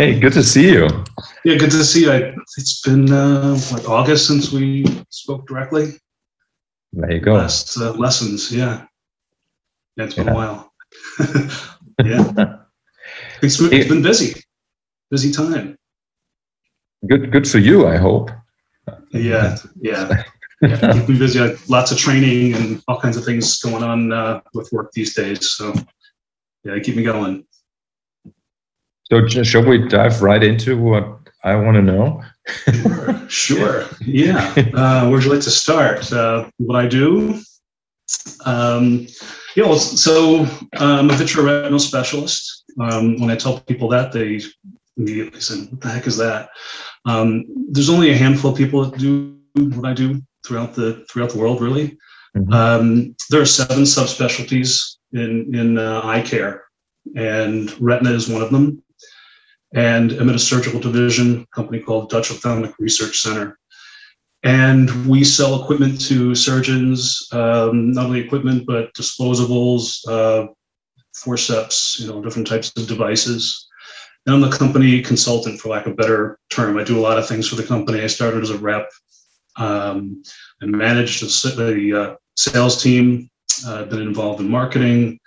Hey, good to see you. Yeah, good to see you. I, it's been uh, what August since we spoke directly. There you go. Last uh, lessons, yeah. Yeah, it's been Yeah. a while. yeah, it's, been- it's been busy, busy time. Good, good for you. I hope. Yeah, yeah. yeah. Keep me busy. I, lots of training and all kinds of things going on uh, with work these days. So, yeah, keep me going. So, shall we dive right into what I want to know? Sure, sure. Yeah. Uh, where'd you like to start? Uh, what I do? Um, yeah, well, so I'm a vitreoretinal specialist. Um, when I tell people that, they immediately say, "What the heck is that?" Um, there's only a handful of people that do what I do throughout the throughout the world, really. Mhm. Um, there are seven subspecialties in in uh, eye care, and retina is one of them. And I'm at a surgical division company called Dutch Ophthalmic Research Center, and we sell equipment to surgeons. Um, not only equipment, but disposables, uh, forceps, you know, different types of devices. And I'm the company consultant, for lack of a better term. I do a lot of things for the company. I started as a rep. Um, I managed the, uh, sales team. Uh, I've been involved in marketing.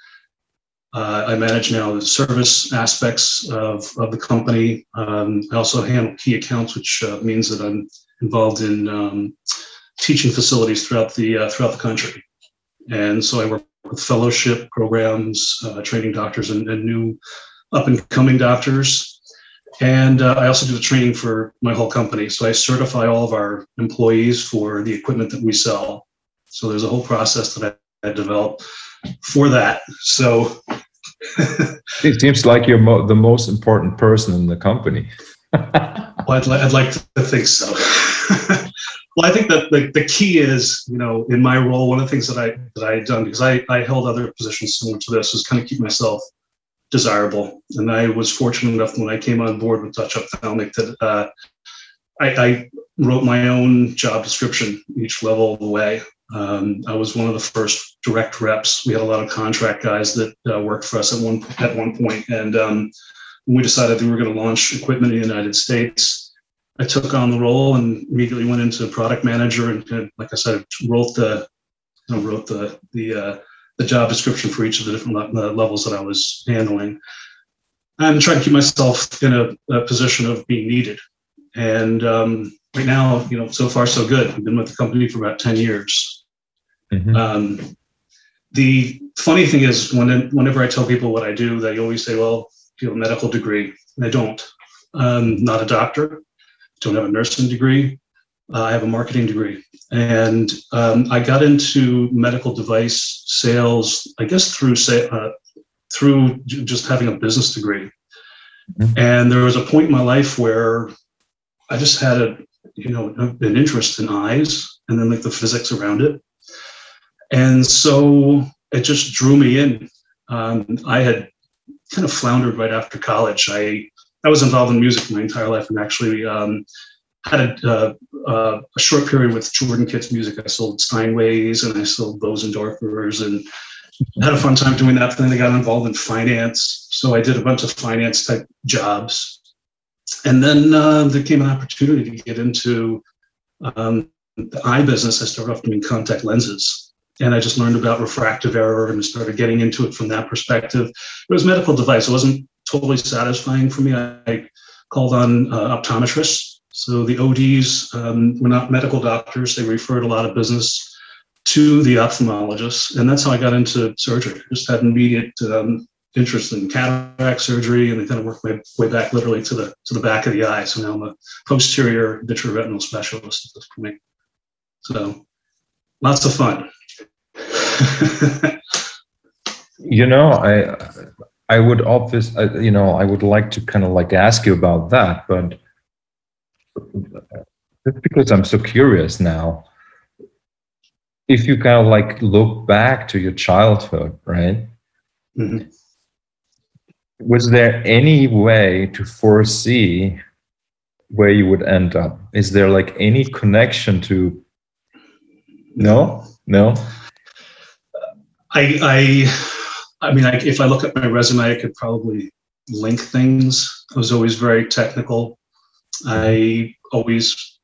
Uh, I manage now the service aspects of, of the company. Um, I also handle key accounts, which uh, means that I'm involved in um, teaching facilities throughout the uh, throughout the country. And so I work with fellowship programs, uh, training doctors and, and new up and coming doctors. And uh, I also do the training for my whole company. So I certify all of our employees for the equipment that we sell. So there's a whole process that I, I developed for that. So It seems like you're mo- the most important person in the company. Well, I'd, li- I'd like to think so. well, I think that the, the key is, you know, in my role, one of the things that I that I had done because I, I held other positions similar to this was kind of keep myself desirable, and I was fortunate enough when I came on board with Dutch Ophthalmic that uh, I, I wrote my own job description each level of the way. Um, I was one of the first direct reps. We had a lot of contract guys that uh, worked for us at one at one point, and um, when we decided that we were going to launch equipment in the United States, I took on the role and immediately went into product manager and, kind of, like I said, wrote the you know, wrote the the uh, the job description for each of the different le- levels that I was handling. I'm trying to keep myself in a, a position of being needed. And um, right now, you know, so far so good. I've been with the company for about ten years. Mhm. Um, the funny thing is, when whenever I tell people what I do, they always say, "Well, you have a medical degree." And I don't. I'm not a doctor. Don't have a nursing degree. Uh, I have a marketing degree, and um, I got into medical device sales. I guess through say uh, through j- just having a business degree. Mhm. And there was a point in my life where I just had a you know an interest in eyes, and then like the physics around it. And so it just drew me in. Um, I had kind of floundered right after college. I I was involved in music my entire life, and actually um, had a, uh, uh, a short period with Jordan Kitt's Music. I sold Steinways and I sold Bosendorfers, and had a fun time doing that. Then I got involved in finance, so I did a bunch of finance type jobs. And then uh, there came an opportunity to get into um, the eye business. I started off doing contact lenses and I just learned about refractive error and started getting into it from that perspective. It was a medical device. It wasn't totally satisfying for me. I, called on uh, optometrists. So the ODs um, were not medical doctors. They referred a lot of business to the ophthalmologist, and that's how I got into surgery. Just had immediate um, interest in cataract surgery, and I kind of worked my way back literally to the to the back of the eye. So now I'm a posterior vitreoretinal specialist at this point. So lots of fun. You know, I I would obvious, I- you know, I would like to kind of like ask you about that, but just because I'm so curious now, if you kind of like look back to your childhood, right? Mhm. Was there any way to foresee where you would end up? Is there like any connection to? No, no. I, I, I mean, if I look at my resume, I could probably link things. I was always very technical. I always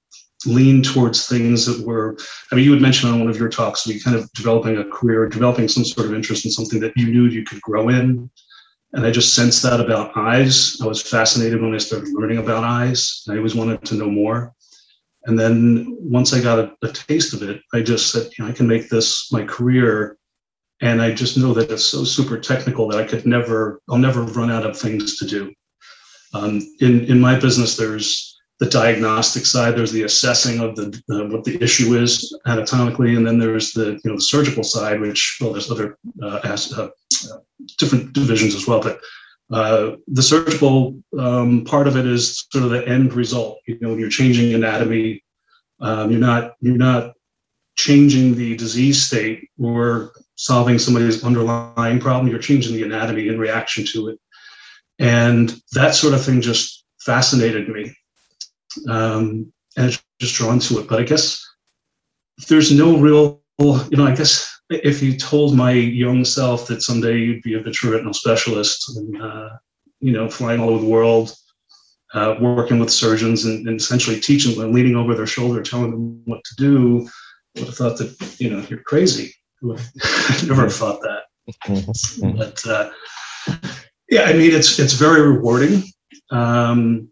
leaned towards things that were, I mean, you had mentioned on one of your talks, we kind of developing a career, developing some sort of interest in something that you knew you could grow in. And I just sensed that about eyes. I was fascinated when I started learning about eyes. I always wanted to know more. And then once I got a, a taste of it, I just said, you know, I can make this my career and I just know that it's so super technical that I could never, I'll never run out of things to do. Um, in in my business, there's the diagnostic side, there's the assessing of the uh, what the issue is anatomically, and then there's the you know the surgical side, which well, there's other uh, as, uh, different divisions as well, but. Uh, the surgical um, part of it is sort of the end result. You know, when you're changing anatomy, um, you're not you're not changing the disease state or solving somebody's underlying problem. You're changing the anatomy in reaction to it. And that sort of thing just fascinated me. Um, and just drawn to it. But I guess there's no real, you know, I guess if you told my young self that someday you'd be a vitreoretinal specialist and, uh, you know, flying all over the world, uh, working with surgeons and, and, essentially teaching them, leaning over their shoulder, telling them what to do, I would have thought that, you know, you're crazy. I never thought that. But uh, yeah, I mean, it's it's very rewarding. Um,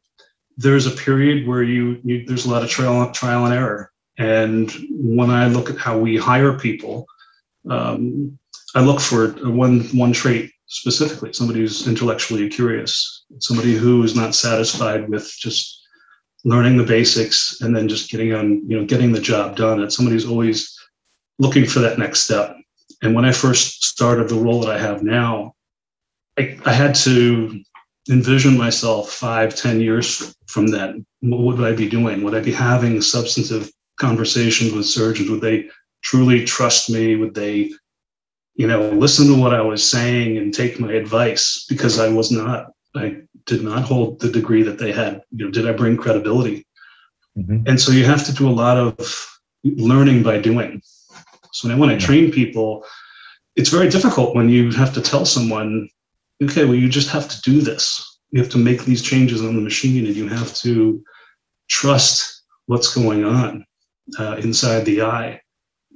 there's a period where you, you there's a lot of trial trial and error, and when I look at how we hire people, um, I look for one one trait specifically: somebody who's intellectually curious, somebody who is not satisfied with just learning the basics and then just getting on, you know, getting the job done. It's somebody who's always looking for that next step. And when I first started the role that I have now, I, I had to envision myself five, ten years from then. What would I be doing? Would I be having substantive conversations with surgeons? Would they truly trust me? Would they, you know, listen to what I was saying and take my advice? Because I was not, I did not hold the degree that they had. You know, did I bring credibility? Mm-hmm. And so you have to do a lot of learning by doing. So when I want to train people, it's very difficult when you have to tell someone, okay, well, you just have to do this. You have to make these changes on the machine and you have to trust what's going on uh, inside the eye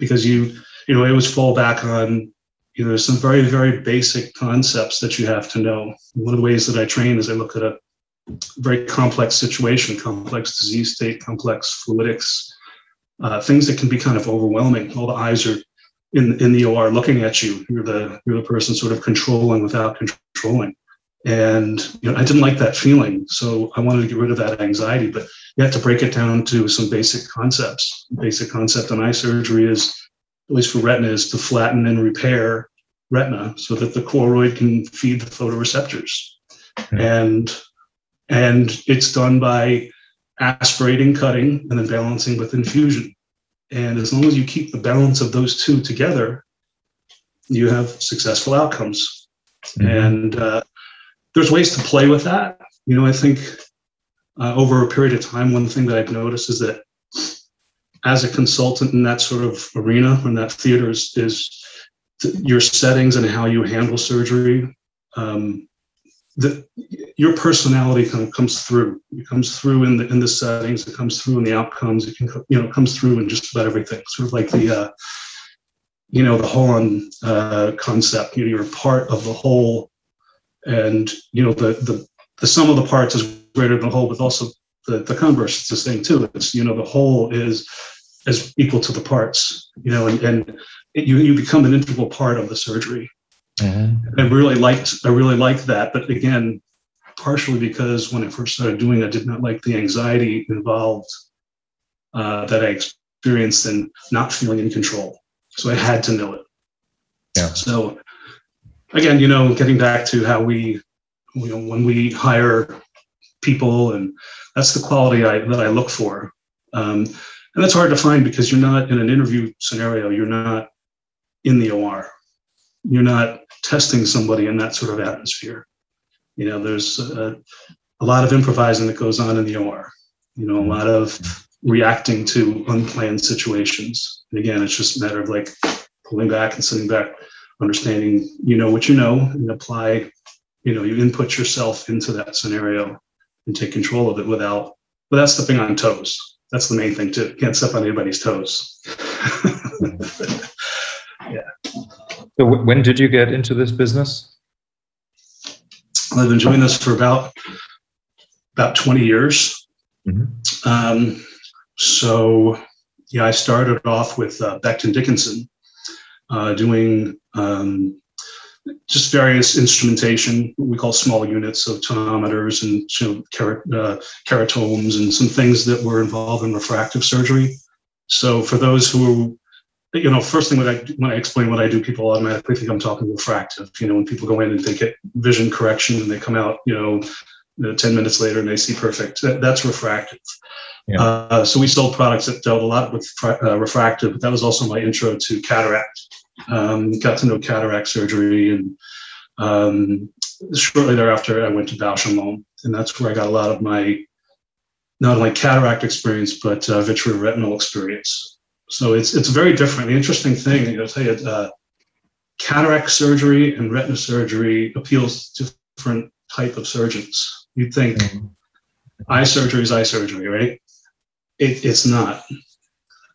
because you, you know, always fall back on, you know, some very, very basic concepts that you have to know. One of the ways that I train is I look at a very complex situation, complex disease state, complex fluidics, uh, things that can be kind of overwhelming. All the eyes are in in the OR looking at you. You're the you're the person sort of controlling without controlling. And you know, I didn't like that feeling, so I wanted to get rid of that anxiety. But you have to break it down to some basic concepts. Basic concept in eye surgery is, at least for retina, is to flatten and repair retina so that the choroid can feed the photoreceptors. Mm-hmm. And and it's done by aspirating, cutting, and then balancing with infusion. And as long as you keep the balance of those two together, you have successful outcomes. Mm-hmm. And uh, there's ways to play with that. You know, I think uh, over a period of time, one thing that I've noticed is that as a consultant in that sort of arena, in that theater, is, is th- your settings and how you handle surgery um, the your personality kind of comes through. It comes through in the in the settings. It comes through in the outcomes. It can you know comes through in just about everything. Sort of like the uh, you know the holon uh, concept. You know, you're part of the whole, and you know the the the sum of the parts is greater than the whole, but also the the converse. is the same too. It's you know the whole is is equal to the parts. You know, and and it, you you become an integral part of the surgery Mm-hmm. I really liked I really liked that, but again, partially because when I first started doing it, I did not like the anxiety involved uh, that I experienced and not feeling in control. So I had to know it. Yeah. So again, you know, getting back to how we, you know, when we hire people, and that's the quality I, that I look for. Um, and that's hard to find because you're not in an interview scenario. You're not in the OR. You're not testing somebody in that sort of atmosphere. You know, there's a, a lot of improvising that goes on in the OR. You know, a lot of reacting to unplanned situations. And again, it's just a matter of like pulling back and sitting back, understanding you know what you know, and apply you know you input yourself into that scenario and take control of it without without stepping on toes. That's the main thing too. You can't step on anybody's toes. Yeah. So when did you get into this business? I've been doing this for about about 20 years. Mm-hmm. um, so yeah i started off with uh, becton dickinson uh, doing um, just various instrumentation, we call small units, so tonometers and you know, ker- uh, keratomes and some things that were involved in refractive surgery. So for those who, you know, first thing when I when I explain what I do, people automatically think I'm talking refractive. You know, when people go in and they get vision correction and they come out, you know, 10 minutes later and they see perfect. That, that's refractive. Yeah. Uh, so we sold products that dealt a lot with uh, refractive, but that was also my intro to cataract um, got to know cataract surgery, and um, shortly thereafter, I went to Bausch and Lomb, and that's where I got a lot of my not only cataract experience but uh, vitreoretinal experience. So it's it's very different. The interesting thing, I'll tell you, uh, cataract surgery and retina surgery appeals to different type of surgeons. You'd think mm-hmm. eye surgery is eye surgery, right? It, it's not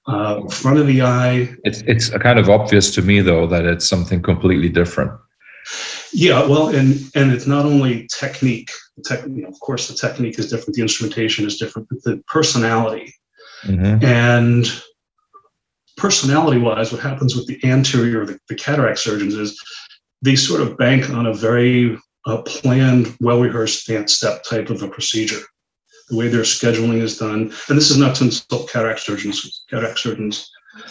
uh, front of the eye. It's it's kind of obvious to me though that it's something completely different. Yeah, well, and and it's not only technique. Tech, you know, of course, the technique is different. The instrumentation is different, but the personality mm-hmm. and personality-wise, what happens with the anterior, the, the cataract surgeons is they sort of bank on a very uh, planned, well-rehearsed stance step type of a procedure the way their scheduling is done. And this is not to insult cataract surgeons. Cataract surgeons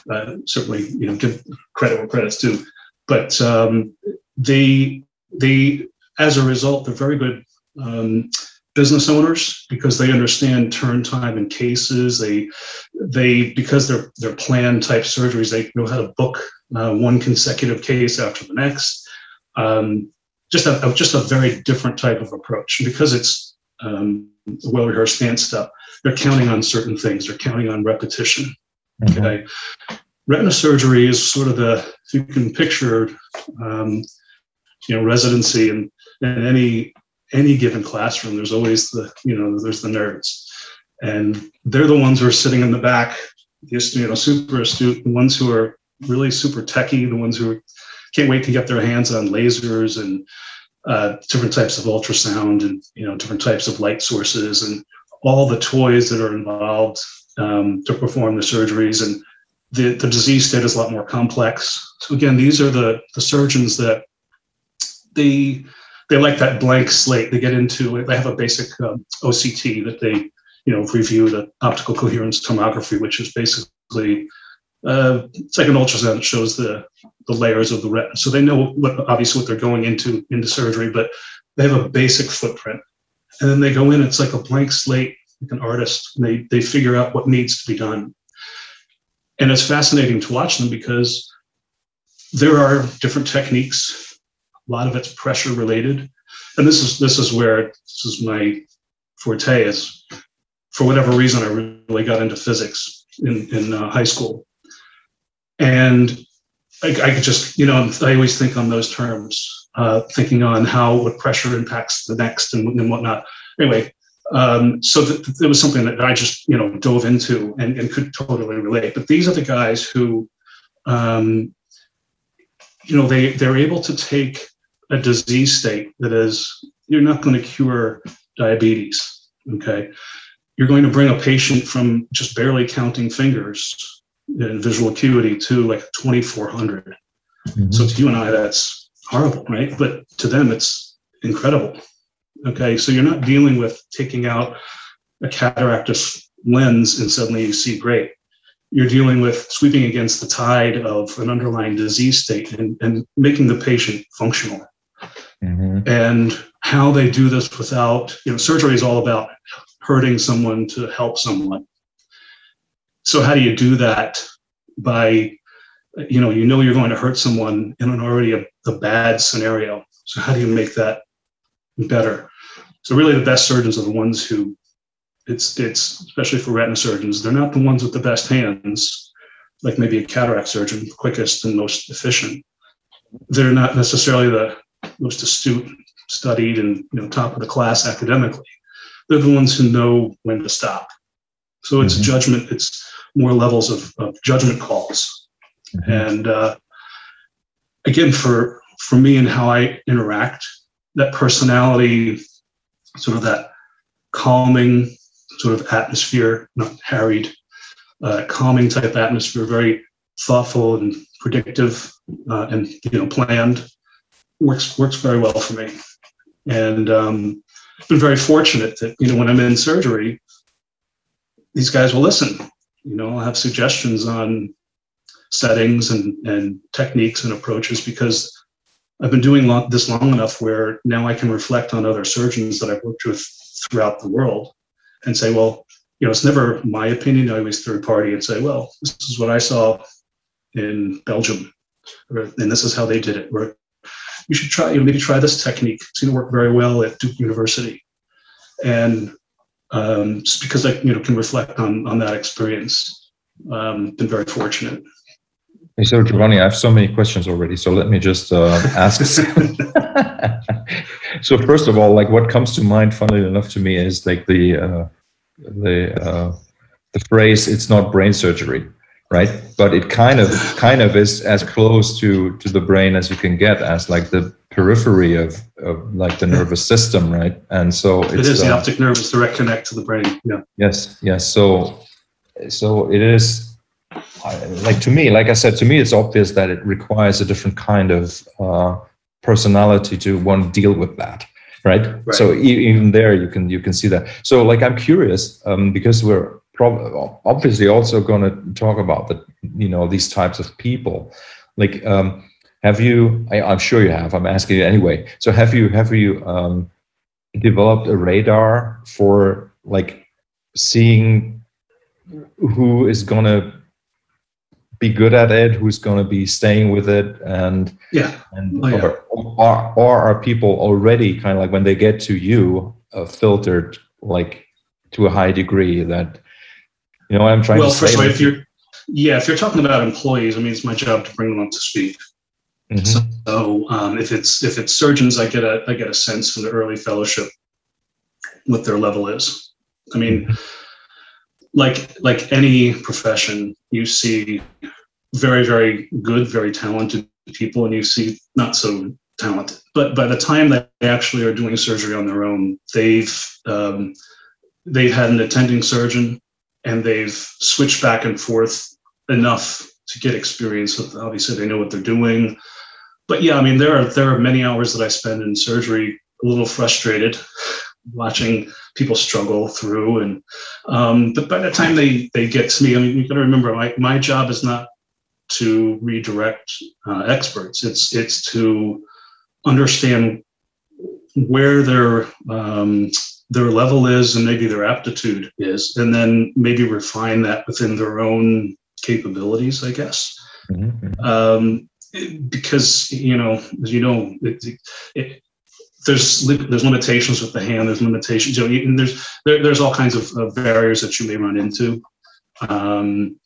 uh, certainly, you know, give credit where credit's due. But um, they, they, as a result, they're very good um, business owners because they understand turn time in cases. They, they because they're they're planned type surgeries. They know how to book uh, one consecutive case after the next. Um, just a just a very different type of approach because it's um, well rehearsed dance stuff. They're counting on certain things. They're counting on repetition. Mm-hmm. Okay. Retina surgery is sort of the, if you can picture, um, you know, residency and in any any given classroom, there's always the, you know, there's the nerds. And they're the ones who are sitting in the back, just, you know, super astute, the ones who are really super techy, the ones who can't wait to get their hands on lasers and uh, different types of ultrasound and you know different types of light sources and all the toys that are involved um, to perform the surgeries. And the, the disease state is a lot more complex. So again these are the the surgeons that they they like that blank slate. They get into it. They have a basic um, oct that they you know review the optical coherence tomography which is basically uh, it's like an ultrasound shows the the layers of the retina. So they know what obviously what they're going into into surgery, but they have a basic footprint. And then they go in, it's like a blank slate, like an artist, they they figure out what needs to be done. And it's fascinating to watch them because there are different techniques. A lot of it's pressure related. And this is this is where this is my forte is for whatever reason I really got into physics in, in uh, high school. And I, I could just, you know, I always think on those terms, uh, thinking on how what pressure impacts the next and, and whatnot. Anyway, um, so th- th- it was something that I just, you know, dove into and, and could totally relate. But these are the guys who, um, you know, they they're able to take a disease state that is you're not going to cure diabetes. Okay, you're going to bring a patient from just barely counting fingers in visual acuity to like 2400 mm-hmm. so to you and i that's horrible right? But to them it's incredible. Okay so you're not dealing with taking out a cataractous lens and suddenly you see great. You're dealing with sweeping against the tide of an underlying disease state and, and making the patient functional. Mm-hmm. and how they do this without you know surgery is all about hurting someone to help someone so how do you do that by you know you know you're going to hurt someone in an already a, a bad scenario so how do you make that better so really the best surgeons are the ones who it's it's especially for retina surgeons they're not the ones with the best hands like maybe a cataract surgeon quickest and most efficient they're not necessarily the most astute studied and you know top of the class academically. They're the ones who know when to stop. So it's Mhm. judgment. It's more levels of, of judgment calls. Mhm. And uh, again, for for me and how I interact, that personality, sort of that calming sort of atmosphere, not harried, uh, calming type atmosphere, very thoughtful and predictive uh, and you know planned, works works very well for me. And um, I've been very fortunate that you know when I'm in surgery, these guys will listen. You know, I'll have suggestions on settings and, and techniques and approaches because I've been doing this long enough where now I can reflect on other surgeons that I've worked with throughout the world and say, well, you know, it's never my opinion. I always third party and say, well, this is what I saw in Belgium, or, and this is how they did it. Or you should try, you know, maybe try this technique. It's going to work very well at Duke University. And um, just because I, you know, can reflect on on that experience, um, been very fortunate. Hey, so Giovanni, I have so many questions already. So let me just uh, ask. so first of all, like what comes to mind, funnily enough, to me is like the uh, the uh, the phrase "it's not brain surgery," right? But it kind of kind of is as close to to the brain as you can get, as like the periphery of of like the nervous system, right? And so it's, it is the uh, optic nerve is direct connect to the brain. Yeah. Yes, yes. So, so it is like to me, like I said, to me, it's obvious that it requires a different kind of uh, personality to want to deal with that, right? Right. So even there, you can you can see that. So, like, I'm curious um, because we're prob- obviously also going to talk about the you know these types of people. Like, um, have you? I, I'm sure you have. I'm asking you anyway. So, have you have you um, developed a radar for like seeing who is going to be good at it, who's going to be staying with it, and Yeah. and Oh, yeah. or, or, or are people already kind of like when they get to you uh, filtered like to a high degree that you know I'm trying to Well, to first say? of all, if you're yeah, if you're talking about employees, I mean, it's my job to bring them up to speed. Mhm. So um, if it's if it's surgeons, I get a I get a sense from the early fellowship what their level is. I mean, like like any profession, you see very very good, very talented people, and you see not so talented. But by the time they actually are doing surgery on their own, they've um, they've had an attending surgeon, and they've switched back and forth enough to get experience. With obviously, they know what they're doing but yeah, I mean, there are there are many hours that I spend in surgery, a little frustrated, watching people struggle through. And um, but by the time they they get to me, I mean, you got to remember, my my job is not to redirect uh, experts. It's it's to understand where their um, their level is and maybe their aptitude is, and then maybe refine that within their own capabilities, I guess Mhm, mhm. um, because you know, as you know, it, it, there's there's limitations with the hand. There's limitations. You know, and there's there, there's all kinds of, of barriers that you may run into, um,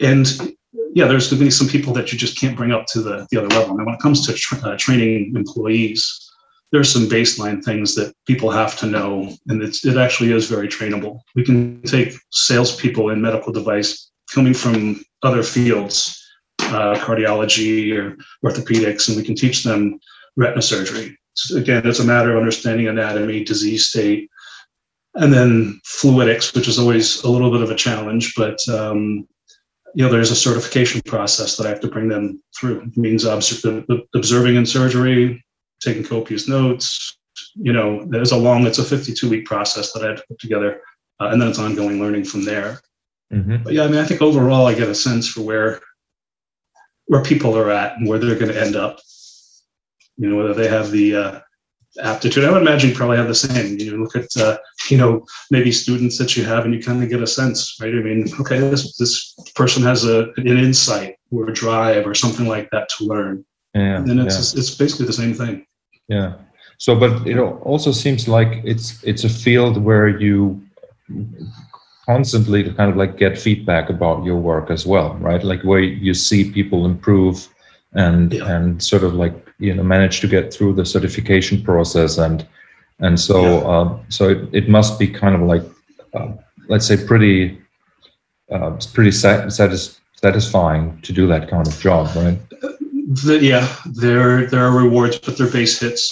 and yeah, there's going to be some people that you just can't bring up to the the other level. Now, when it comes to tra- uh, training employees, there's some baseline things that people have to know, and it actually is very trainable. We can take salespeople in medical device coming from other fields uh, cardiology or orthopedics, and we can teach them retina surgery. So again, it's a matter of understanding anatomy, disease state, and then fluidics, which is always a little bit of a challenge. But um, you know, there's a certification process that I have to bring them through. It means obs- observing in surgery, taking copious notes. You know, there's a long, it's a 52 week process that I have to put together, uh, and then it's ongoing learning from there. Mhm. But yeah, I mean, I think overall, I get a sense for where where people are at and where they're going to end up. You know, whether they have the uh, aptitude. I would imagine you probably have the same. You know, look at uh, you know maybe students that you have, and you kind of get a sense, right? I mean, okay, this this person has a an insight or a drive or something like that to learn. Yeah, And then yeah. it's it's basically the same thing. Yeah. So, but it also seems like it's it's a field where you constantly to kind of like get feedback about your work as well, right? Like where you see people improve and Yeah. and sort of like you know manage to get through the certification process and and so Yeah. uh, so it, it must be kind of like uh, let's say pretty uh, it's pretty sat- satis- satisfying to do that kind of job right The, yeah, there there are rewards, but they're base hits.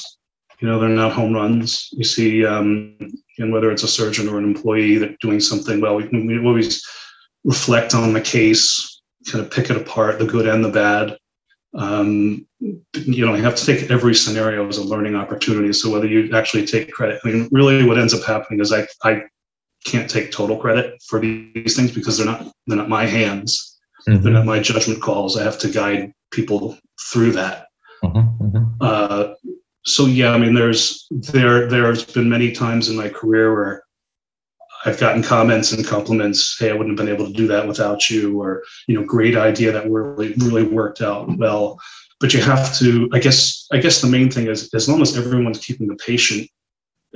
You know, they're not home runs. You see, um, and whether it's a surgeon or an employee that doing something well, we, we always reflect on the case, kind of pick it apart, the good and the bad. Um, you know, you have to take every scenario as a learning opportunity. So whether you actually take credit, I mean, really, what ends up happening is I I can't take total credit for these things because they're not they're not my hands. They're Mhm, not my judgment calls. I have to guide people through that. mhm, mhm. Uh, so yeah, I mean, there's there there's been many times in my career where I've gotten comments and compliments. Hey, I wouldn't have been able to do that without you, or you know, great idea that really really worked out well. But you have to, I guess, I guess the main thing is as long as everyone's keeping the patient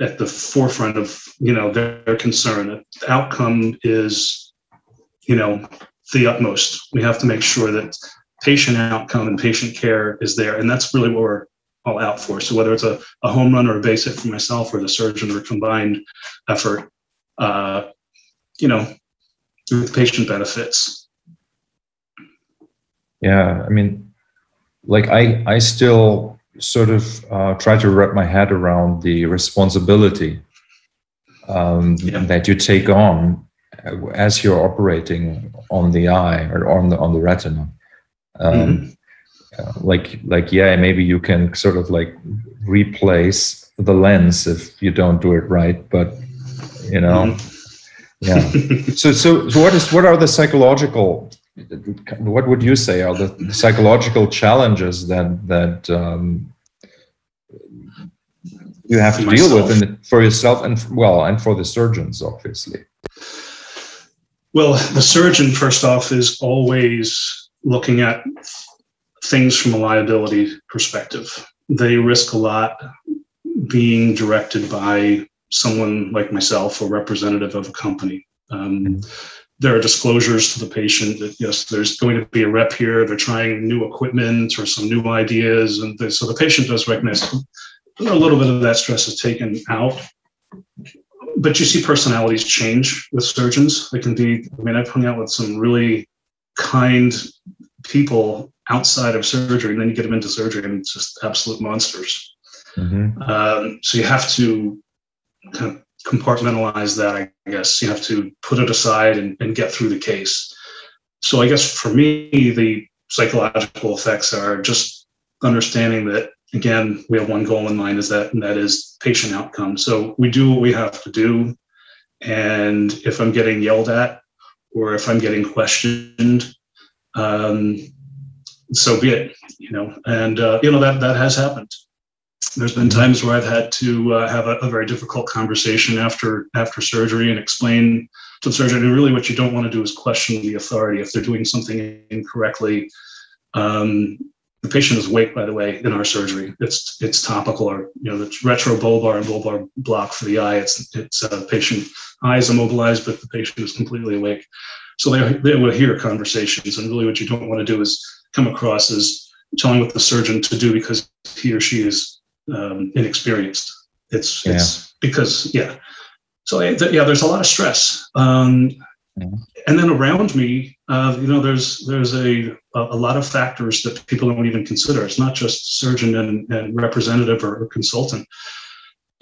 at the forefront of you know their, their concern, the outcome is you know the utmost. We have to make sure that patient outcome and patient care is there. And that's really what we're all out for. So whether it's a, a home run or a base hit for myself or the surgeon or combined effort, uh, you know, with patient benefits. Yeah, I mean, like I, I still sort of uh, try to wrap my head around the responsibility um, Yeah. that you take on as you're operating on the eye or on the on the retina. Um, uh, like, like, yeah, maybe you can sort of like replace the lens if you don't do it right, but you know, yeah. So, so, so what is what are the psychological? What would you say are the, psychological challenges that that um, you have to deal with in, for yourself and well, and for the surgeons, obviously. Well, the surgeon, first off, is always looking at things from a liability perspective. They risk a lot being directed by someone like myself or representative of a company. Um, there are disclosures to the patient that yes, there's going to be a rep here. They're trying new equipment or some new ideas, and they, so the patient does recognize a little bit of that stress is taken out but you see personalities change with surgeons. They can be, I mean, I've hung out with some really kind people outside of surgery, and then you get them into surgery and it's just absolute monsters. Mhm. Um, so you have to kind of compartmentalize that, I guess. You have to put it aside and, and get through the case. So I guess for me, the psychological effects are just understanding that again we have one goal in mind is that and that is patient outcome so we do what we have to do and if i'm getting yelled at or if i'm getting questioned um, so be it you know and uh, you know that that has happened there's been times where i've had to uh, have a, a very difficult conversation after after surgery and explain to the surgeon really what you don't want to do is question the authority if they're doing something incorrectly um, the patient is awake, by the way, in our surgery. It's it's topical or you know the retrobulbar and bulbar block for the eye. It's it's uh, patient eyes immobilized, but the patient is completely awake. So they they will hear conversations, and really what you don't want to do is come across as telling what the surgeon to do because he or she is um, inexperienced. It's it's because yeah. So th- yeah, there's a lot of stress. Um, Mhm. and then around me, uh, you know, there's there's a a lot of factors that people don't even consider. It's not just surgeon and, and representative or, or consultant.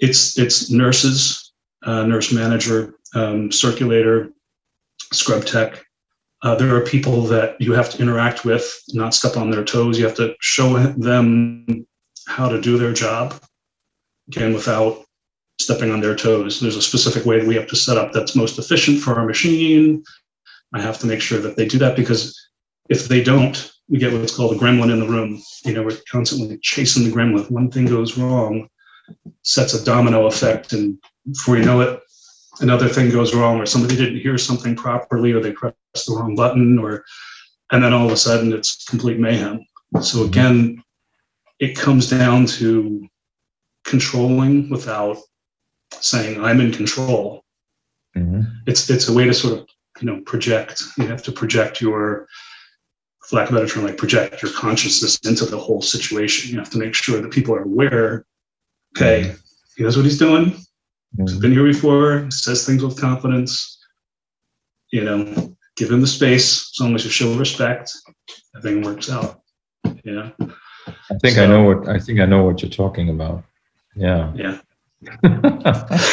It's it's nurses, uh, nurse manager, um, circulator, scrub tech. Uh, there are people that you have to interact with, not step on their toes. You have to show them how to do their job, again, without stepping on their toes. There's a specific way that we have to set up that's most efficient for our machine. I have to make sure that they do that because if they don't, we get what's called a gremlin in the room. You know, we're constantly chasing the gremlin. One thing goes wrong, sets a domino effect, and before you know it, another thing goes wrong, or somebody didn't hear something properly, or they pressed the wrong button, or and then all of a sudden it's complete mayhem. So again, it comes down to controlling without saying I'm in control. Mhm. It's it's a way to sort of you know project. You have to project your for lack of a better term, like project your consciousness into the whole situation. You have to make sure that people are aware. Okay, he knows what he's doing. He's been here before. Says things with confidence. You know, give him the space. As long as you show respect, everything works out. You know. I think so, I know what I think I know what you're talking about. Yeah. Yeah.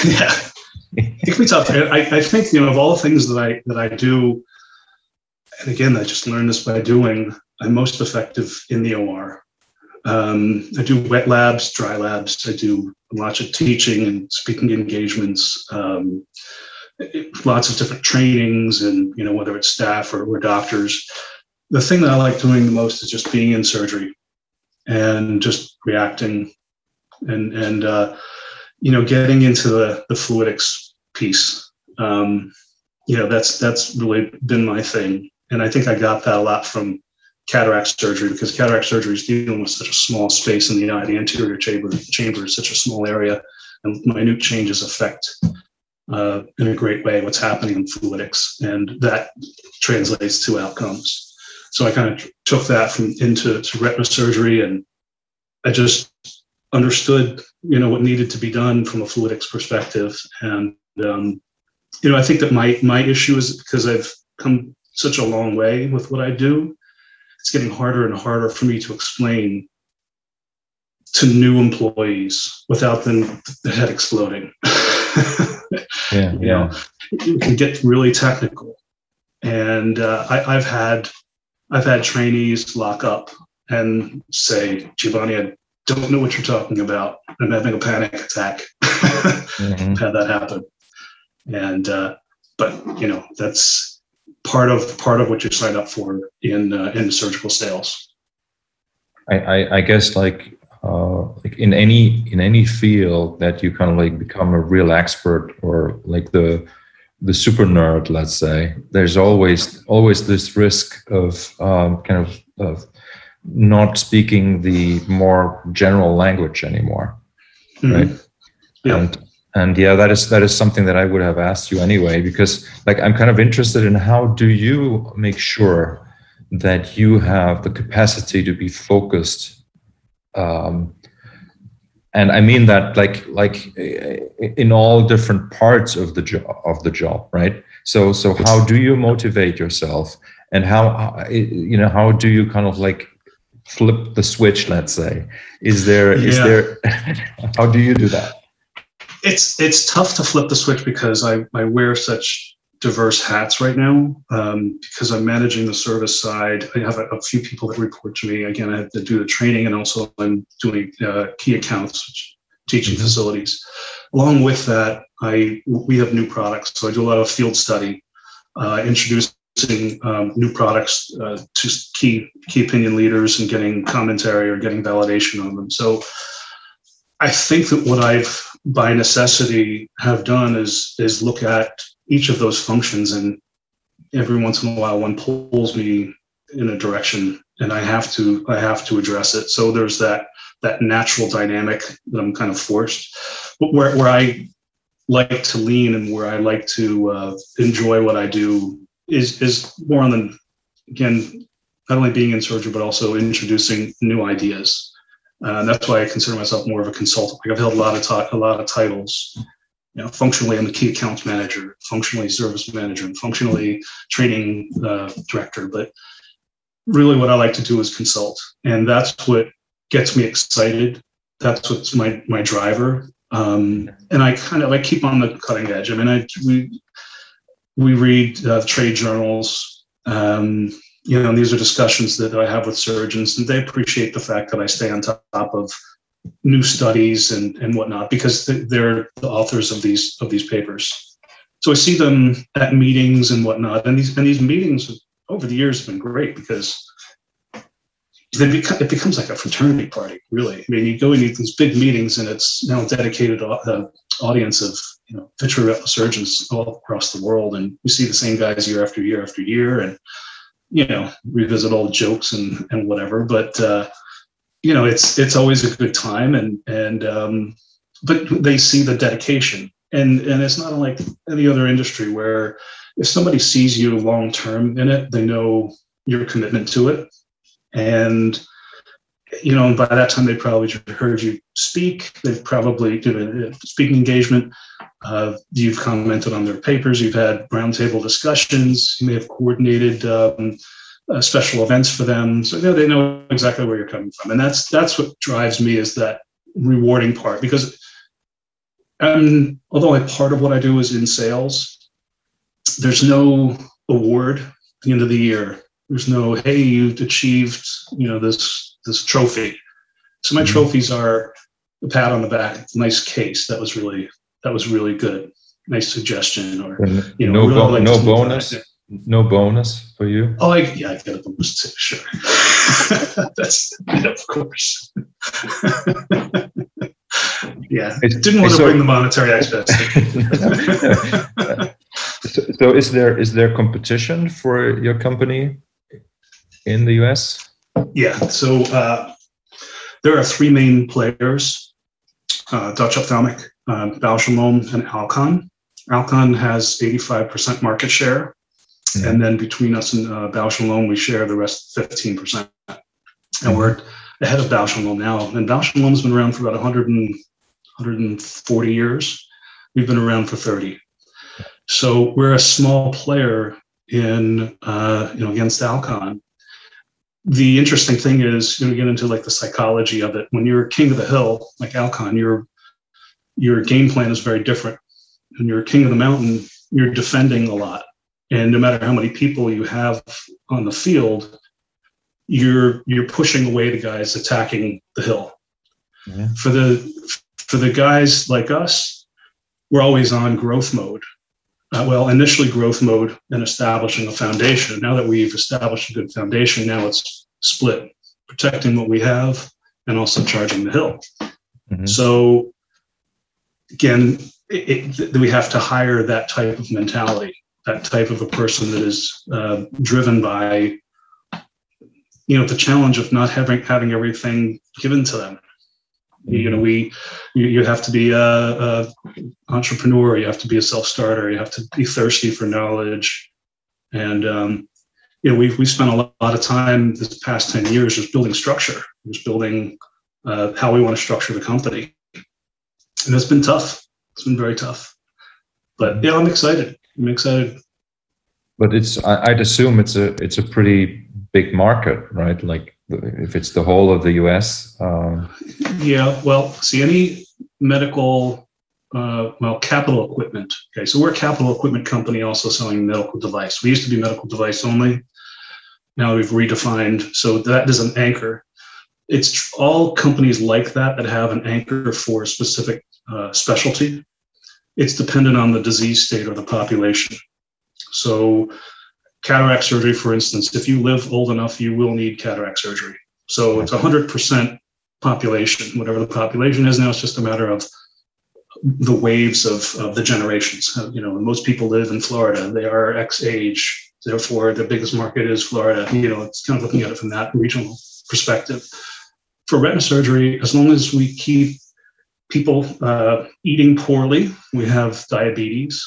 yeah. It can be tough. I, I think you know of all the things that I that I do, and again, I just learned this by doing. I'm most effective in the OR. Um, I do wet labs, dry labs. I do lots of teaching and speaking engagements, um, lots of different trainings, and you know whether it's staff or, or doctors. The thing that I like doing the most is just being in surgery and just reacting and and uh, you know getting into the the fluidics piece. Um, you know that's that's really been my thing, and I think I got that a lot from cataract surgery because cataract surgery is dealing with such a small space in the eye. The anterior chamber chamber is such a small area, and minute changes affect uh, in a great way what's happening in fluidics, and that translates to outcomes. So I kind of took that from into retina surgery, and I just understood, you know, what needed to be done from a fluidics perspective. And um, you know, I think that my my issue is because I've come such a long way with what I do. It's getting harder and harder for me to explain to new employees without them the head exploding. yeah, you yeah. Know, it can get really technical, and uh, I, I've had I've had trainees lock up and say, Giovanni, I don't know what you're talking about. I'm having a panic attack. mm-hmm. Had that happen. And, uh, but you know, that's part of, part of what you sign up for in, uh, in surgical sales. I, I, I guess like, uh, like in any, in any field that you kind of like become a real expert or like the, the super nerd, let's say, there's always always this risk of um, kind of, of not speaking the more general language anymore, mm-hmm. right? Yeah. And and yeah, that is that is something that I would have asked you anyway, because like I'm kind of interested in how do you make sure that you have the capacity to be focused um, and i mean that like like in all different parts of the job of the job right? So so how do you motivate yourself and how you know how do you kind of like flip the switch let's say? Is there yeah. is there how do you do that it's it's tough to flip the switch because i i wear such diverse hats right now um, because I'm managing the service side. I have a, a, few people that report to me. Again, I have to do the training and also I'm doing uh, key accounts, teaching mm-hmm. facilities. Along with that, I we have new products, so I do a lot of field study, uh, introducing um, new products uh, to key key opinion leaders and getting commentary or getting validation on them. So I think that what I've by necessity have done is is look at each of those functions. And every once in a while one pulls me in a direction and i have to i have to address it. So there's that that natural dynamic that i'm kind of forced. But where, where i like to lean and where i like to uh, enjoy what i do is is more on the again not only being in surgery but also introducing new ideas uh, and that's why i consider myself more of a consultant like i've held a lot of t- a lot of titles you know, functionally I'm the key accounts manager, functionally service manager, and functionally training uh, director. But really, what I like to do is consult, and that's what gets me excited. That's what's my my driver. Um, and I kind of I keep on the cutting edge. I mean, I we we read uh, trade journals. Um, you know, these are discussions that I have with surgeons, and they appreciate the fact that I stay on top of new studies and, and whatnot because they're the authors of these of these papers. So I see them at meetings and whatnot, and these and these meetings over the years have been great because become, it becomes like a fraternity party, really. I mean, you go into these big meetings, and it's now a dedicated uh, audience of you know vitreoretinal surgeons all across the world, and you see the same guys year after year after year, and you know revisit old jokes and and whatever. But uh, you know, it's it's always a good time, and and um, but they see the dedication, and and it's not like any other industry where if somebody sees you long term in it, they know your commitment to it. And you know, by that time they've probably heard you speak. They've probably did a speaking engagement. Uh, you've commented on their papers. You've had roundtable discussions. You may have coordinated um, uh, special events for them. So you know, they know exactly where you're coming from, and that's that's what drives me is that rewarding part because um, although part of what I do is in sales, there's no award at the end of the year. There's no, hey, you've achieved, you know, this this trophy. So my mm-hmm. trophies are a pat on the back, nice case. That was really that was really good. Nice suggestion, or you know, no, really bo- like no bonus. No bonus for you? Oh, I, yeah, I get a bonus too. Sure, that's yeah, of course. yeah, it, didn't want to bring the monetary aspect. so, so, is there is there competition for your company in the US? Yeah, so uh, there are three main players: uh, Dutch Ophthalmic, uh, Bausch and Alcon. Alcon has 85% market share Mm-hmm. And then between us and uh, Bausch and Lomb, we share the rest 15%. And mm-hmm. we're ahead of Bausch and Lomb now. And Bausch and Lomb's been around for about 100 and, 140 years. We've been around for 30. So we're a small player in, uh, you know, against Alcon. The interesting thing is, you know, get into like the psychology of it. When you're king of the hill, like Alcon, your your game plan is very different. When you're king of the mountain, you're defending a lot and no matter how many people you have on the field you're you're pushing away the guys attacking the hill yeah. for the for the guys like us we're always on growth mode uh, well initially growth mode and establishing a foundation now that we've established a good foundation now it's split protecting what we have and also charging the hill. Mm-hmm. so again it, it, we have to hire that type of mentality that type of a person that is uh, driven by you know the challenge of not having having everything given to them. You know we you, you have to be a, a, entrepreneur you have to be a self-starter you have to be thirsty for knowledge. And um, you know we've we spent a lot, of time this past 10 years just building structure just building uh, how we want to structure the company and it's been tough it's been very tough but yeah i'm excited I'm excited. But it's I, would assume it's a it's a pretty big market, right? Like if it's the whole of the U.S. Um... Yeah. Well, see any medical. Uh, well, capital equipment. Okay, so we're a capital equipment company also selling medical device. We used to be medical device only. Now we've redefined, so that is an anchor. It's all companies like that that have an anchor for a specific uh, specialty it's dependent on the disease state or the population. So, cataract surgery, for instance, if you live old enough, you will need cataract surgery. So, it's 100% population, whatever the population is now, it's just a matter of the waves of, of the generations. You know, most people live in Florida, they are X age, therefore, the biggest market is Florida. You know, it's kind of looking at it from that regional perspective. For retina surgery, as long as we keep people uh, eating poorly. We have diabetes,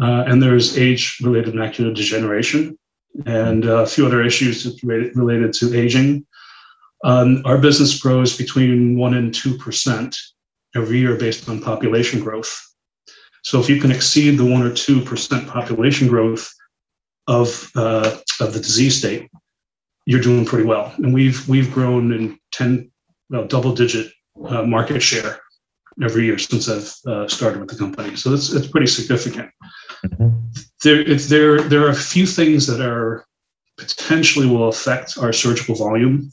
uh, and there's age-related macular degeneration, and uh, a few other issues related to aging. Um, our business grows between one and two percent every year based on population growth. So if you can exceed the one or two percent population growth of uh, of the disease state, you're doing pretty well. And we've we've grown in ten well, double digit uh, market share every year since I've uh, started with the company. So it's it's pretty significant. Mm-hmm. There, it's, there, there are a few things that are potentially will affect our surgical volume.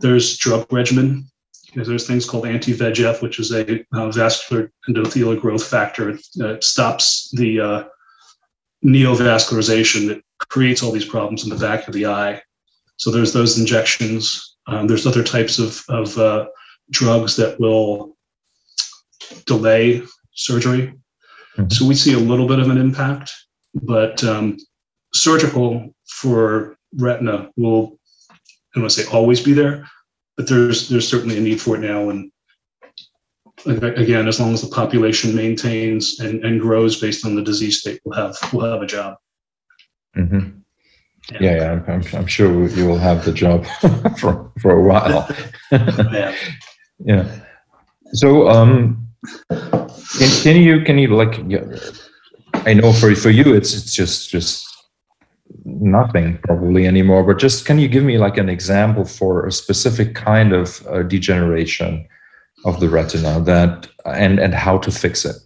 There's drug regimen. There's things called anti-VEGF, which is a uh, vascular endothelial growth factor. It, uh, stops the uh, neovascularization that creates all these problems in the back of the eye. So there's those injections. Um, there's other types of, of uh, drugs that will delay surgery. Mm-hmm. So we see a little bit of an impact, but um, surgical for retina will, I don't want to say always be there, but there's there's certainly a need for it now. And again, as long as the population maintains and, and grows based on the disease state, we'll have we'll have a job. Mm-hmm. Yeah, yeah, I'm, I'm, I'm sure you will have the job for for a while. yeah. yeah. So, um, can, can you can you like? Yeah, I know for for you, it's it's just just nothing probably anymore. But just can you give me like an example for a specific kind of uh, degeneration of the retina that and and how to fix it?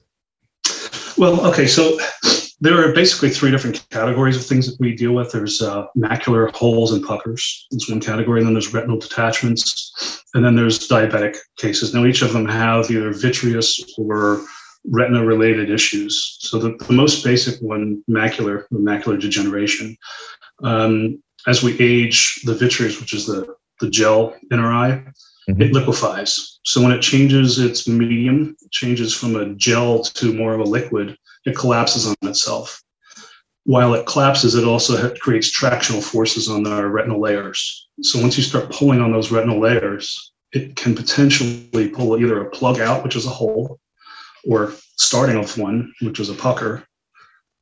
Well, okay, so there are basically three different categories of things that we deal with. There's uh, macular holes and puckers. That's one category. And then there's retinal detachments. And then there's diabetic cases. Now, each of them have either vitreous or retina related issues. So the, the most basic one, macular, macular degeneration. Um, as we age, the vitreous, which is the, the gel in our eye, mm-hmm. it liquefies. So when it changes its medium, it changes from a gel to more of a liquid, it collapses on itself. While it collapses, it also creates tractional forces on our retinal layers. So once you start pulling on those retinal layers, it can potentially pull either a plug out, which is a hole, or starting off one, which is a pucker,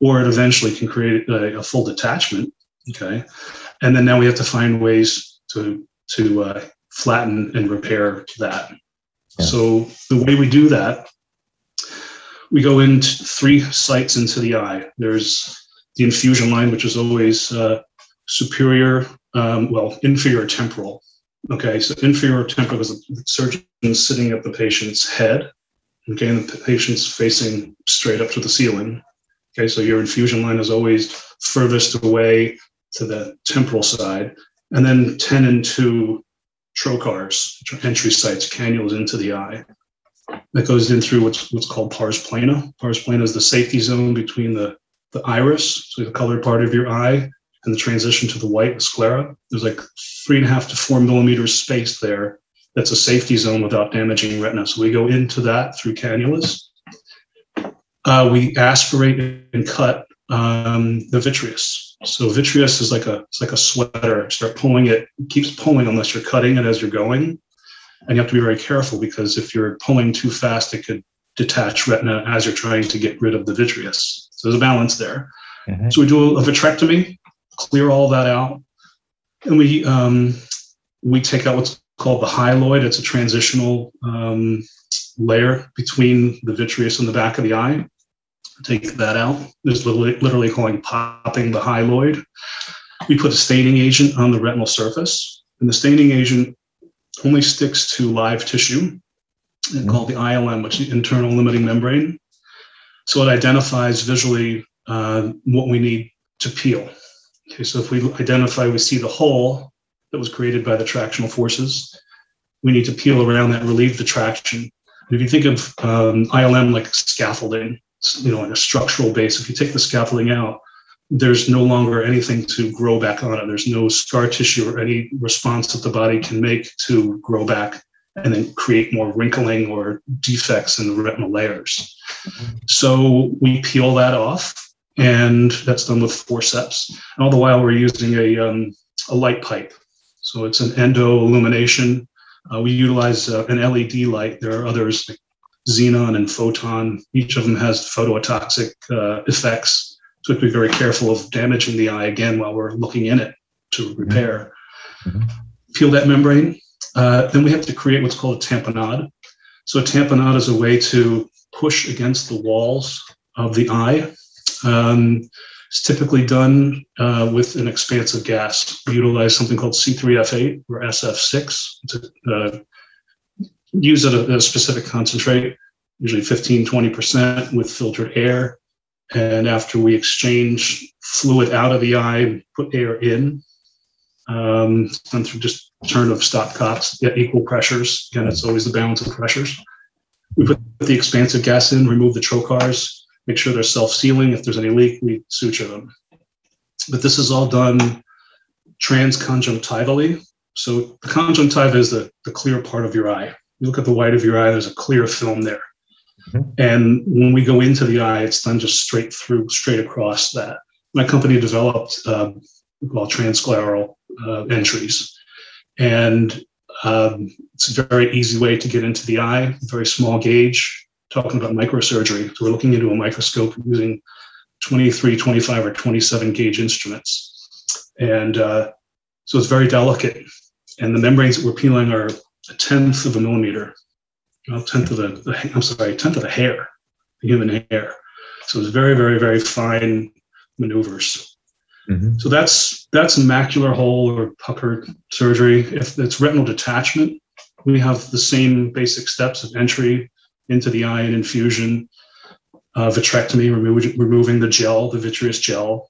or it eventually can create a, a full detachment. Okay, and then now we have to find ways to to uh, flatten and repair that. Yeah. So the way we do that, we go into three sites into the eye. There's the infusion line, which is always uh, superior, um, well, inferior temporal. Okay, so inferior temporal is the surgeon sitting at the patient's head. And the patient's facing straight up to the ceiling. Okay, so your infusion line is always furthest away to the temporal side. And then 10 and 2 trocars, entry sites, cannulas into the eye. That goes in through what's what's called pars plana. Pars plana is the safety zone between the, the iris, so the colored part of your eye, and the transition to the white, the sclera. There's like three and a half to four millimeters space there. That's a safety zone without damaging retina. So we go into that through cannulas. Uh, we aspirate and cut um, the vitreous. So vitreous is like a it's like a sweater. Start pulling it, it keeps pulling unless you're cutting it as you're going, and you have to be very careful because if you're pulling too fast, it could detach retina as you're trying to get rid of the vitreous. So there's a balance there. Mm-hmm. So we do a vitrectomy, clear all that out, and we um, we take out what's called the hyaloid. It's a transitional um, layer between the vitreous and the back of the eye take that out. There's literally, literally calling popping the hyaloid. We put a staining agent on the retinal surface, and the staining agent only sticks to live tissue, mm-hmm. called the ILM, which is the internal limiting membrane. So it identifies visually uh, what we need to peel. Okay, so if we identify, we see the hole that was created by the tractional forces, we need to peel around that, relieve the traction. If you think of um, ILM like scaffolding, you know, in a structural base. If you take the scaffolding out, there's no longer anything to grow back on it. There's no scar tissue or any response that the body can make to grow back and then create more wrinkling or defects in the retinal layers. So we peel that off, and that's done with forceps. And all the while, we're using a, um, a light pipe. So it's an endo illumination. Uh, we utilize uh, an LED light. There are others like xenon and photon. Each of them has phototoxic uh, effects. So we have to be very careful of damaging the eye again while we're looking in it to mm-hmm. repair. Mm-hmm. Peel that membrane. Uh, then we have to create what's called a tamponade. So a tamponade is a way to push against the walls of the eye. Um, it's typically done uh, with an expansive gas. We utilize something called C3F8 or SF6. It's a, uh, use at a, at a specific concentrate, usually 15, 20% with filtered air. And after we exchange fluid out of the eye, put air in, um, done through just turn of stop stopcocks at equal pressures. Again, it's always the balance of pressures. We put the expansive gas in, remove the trocars, make sure they're self-sealing. If there's any leak, we suture them. But this is all done transconjunctivally. So the conjunctiva is the, the clear part of your eye you look at the white of your eye, there's a clear film there. Mm-hmm. And when we go into the eye, it's done just straight through, straight across that. My company developed uh, well transscleral uh, entries, and um, it's a very easy way to get into the eye. Very small gauge. Talking about microsurgery, so we're looking into a microscope using 23, 25, or 27 gauge instruments. and uh, so it's very delicate. And the membranes that we're peeling are a tenth of a millimeter, a tenth of the, the I'm sorry, a tenth of a hair, the human hair. So it's very, very, very fine maneuvers. Mhm. So that's that's macular hole or pucker surgery. If it's retinal detachment, we have the same basic steps of entry into the eye and infusion, uh, vitrectomy, remo- removing the gel, the vitreous gel.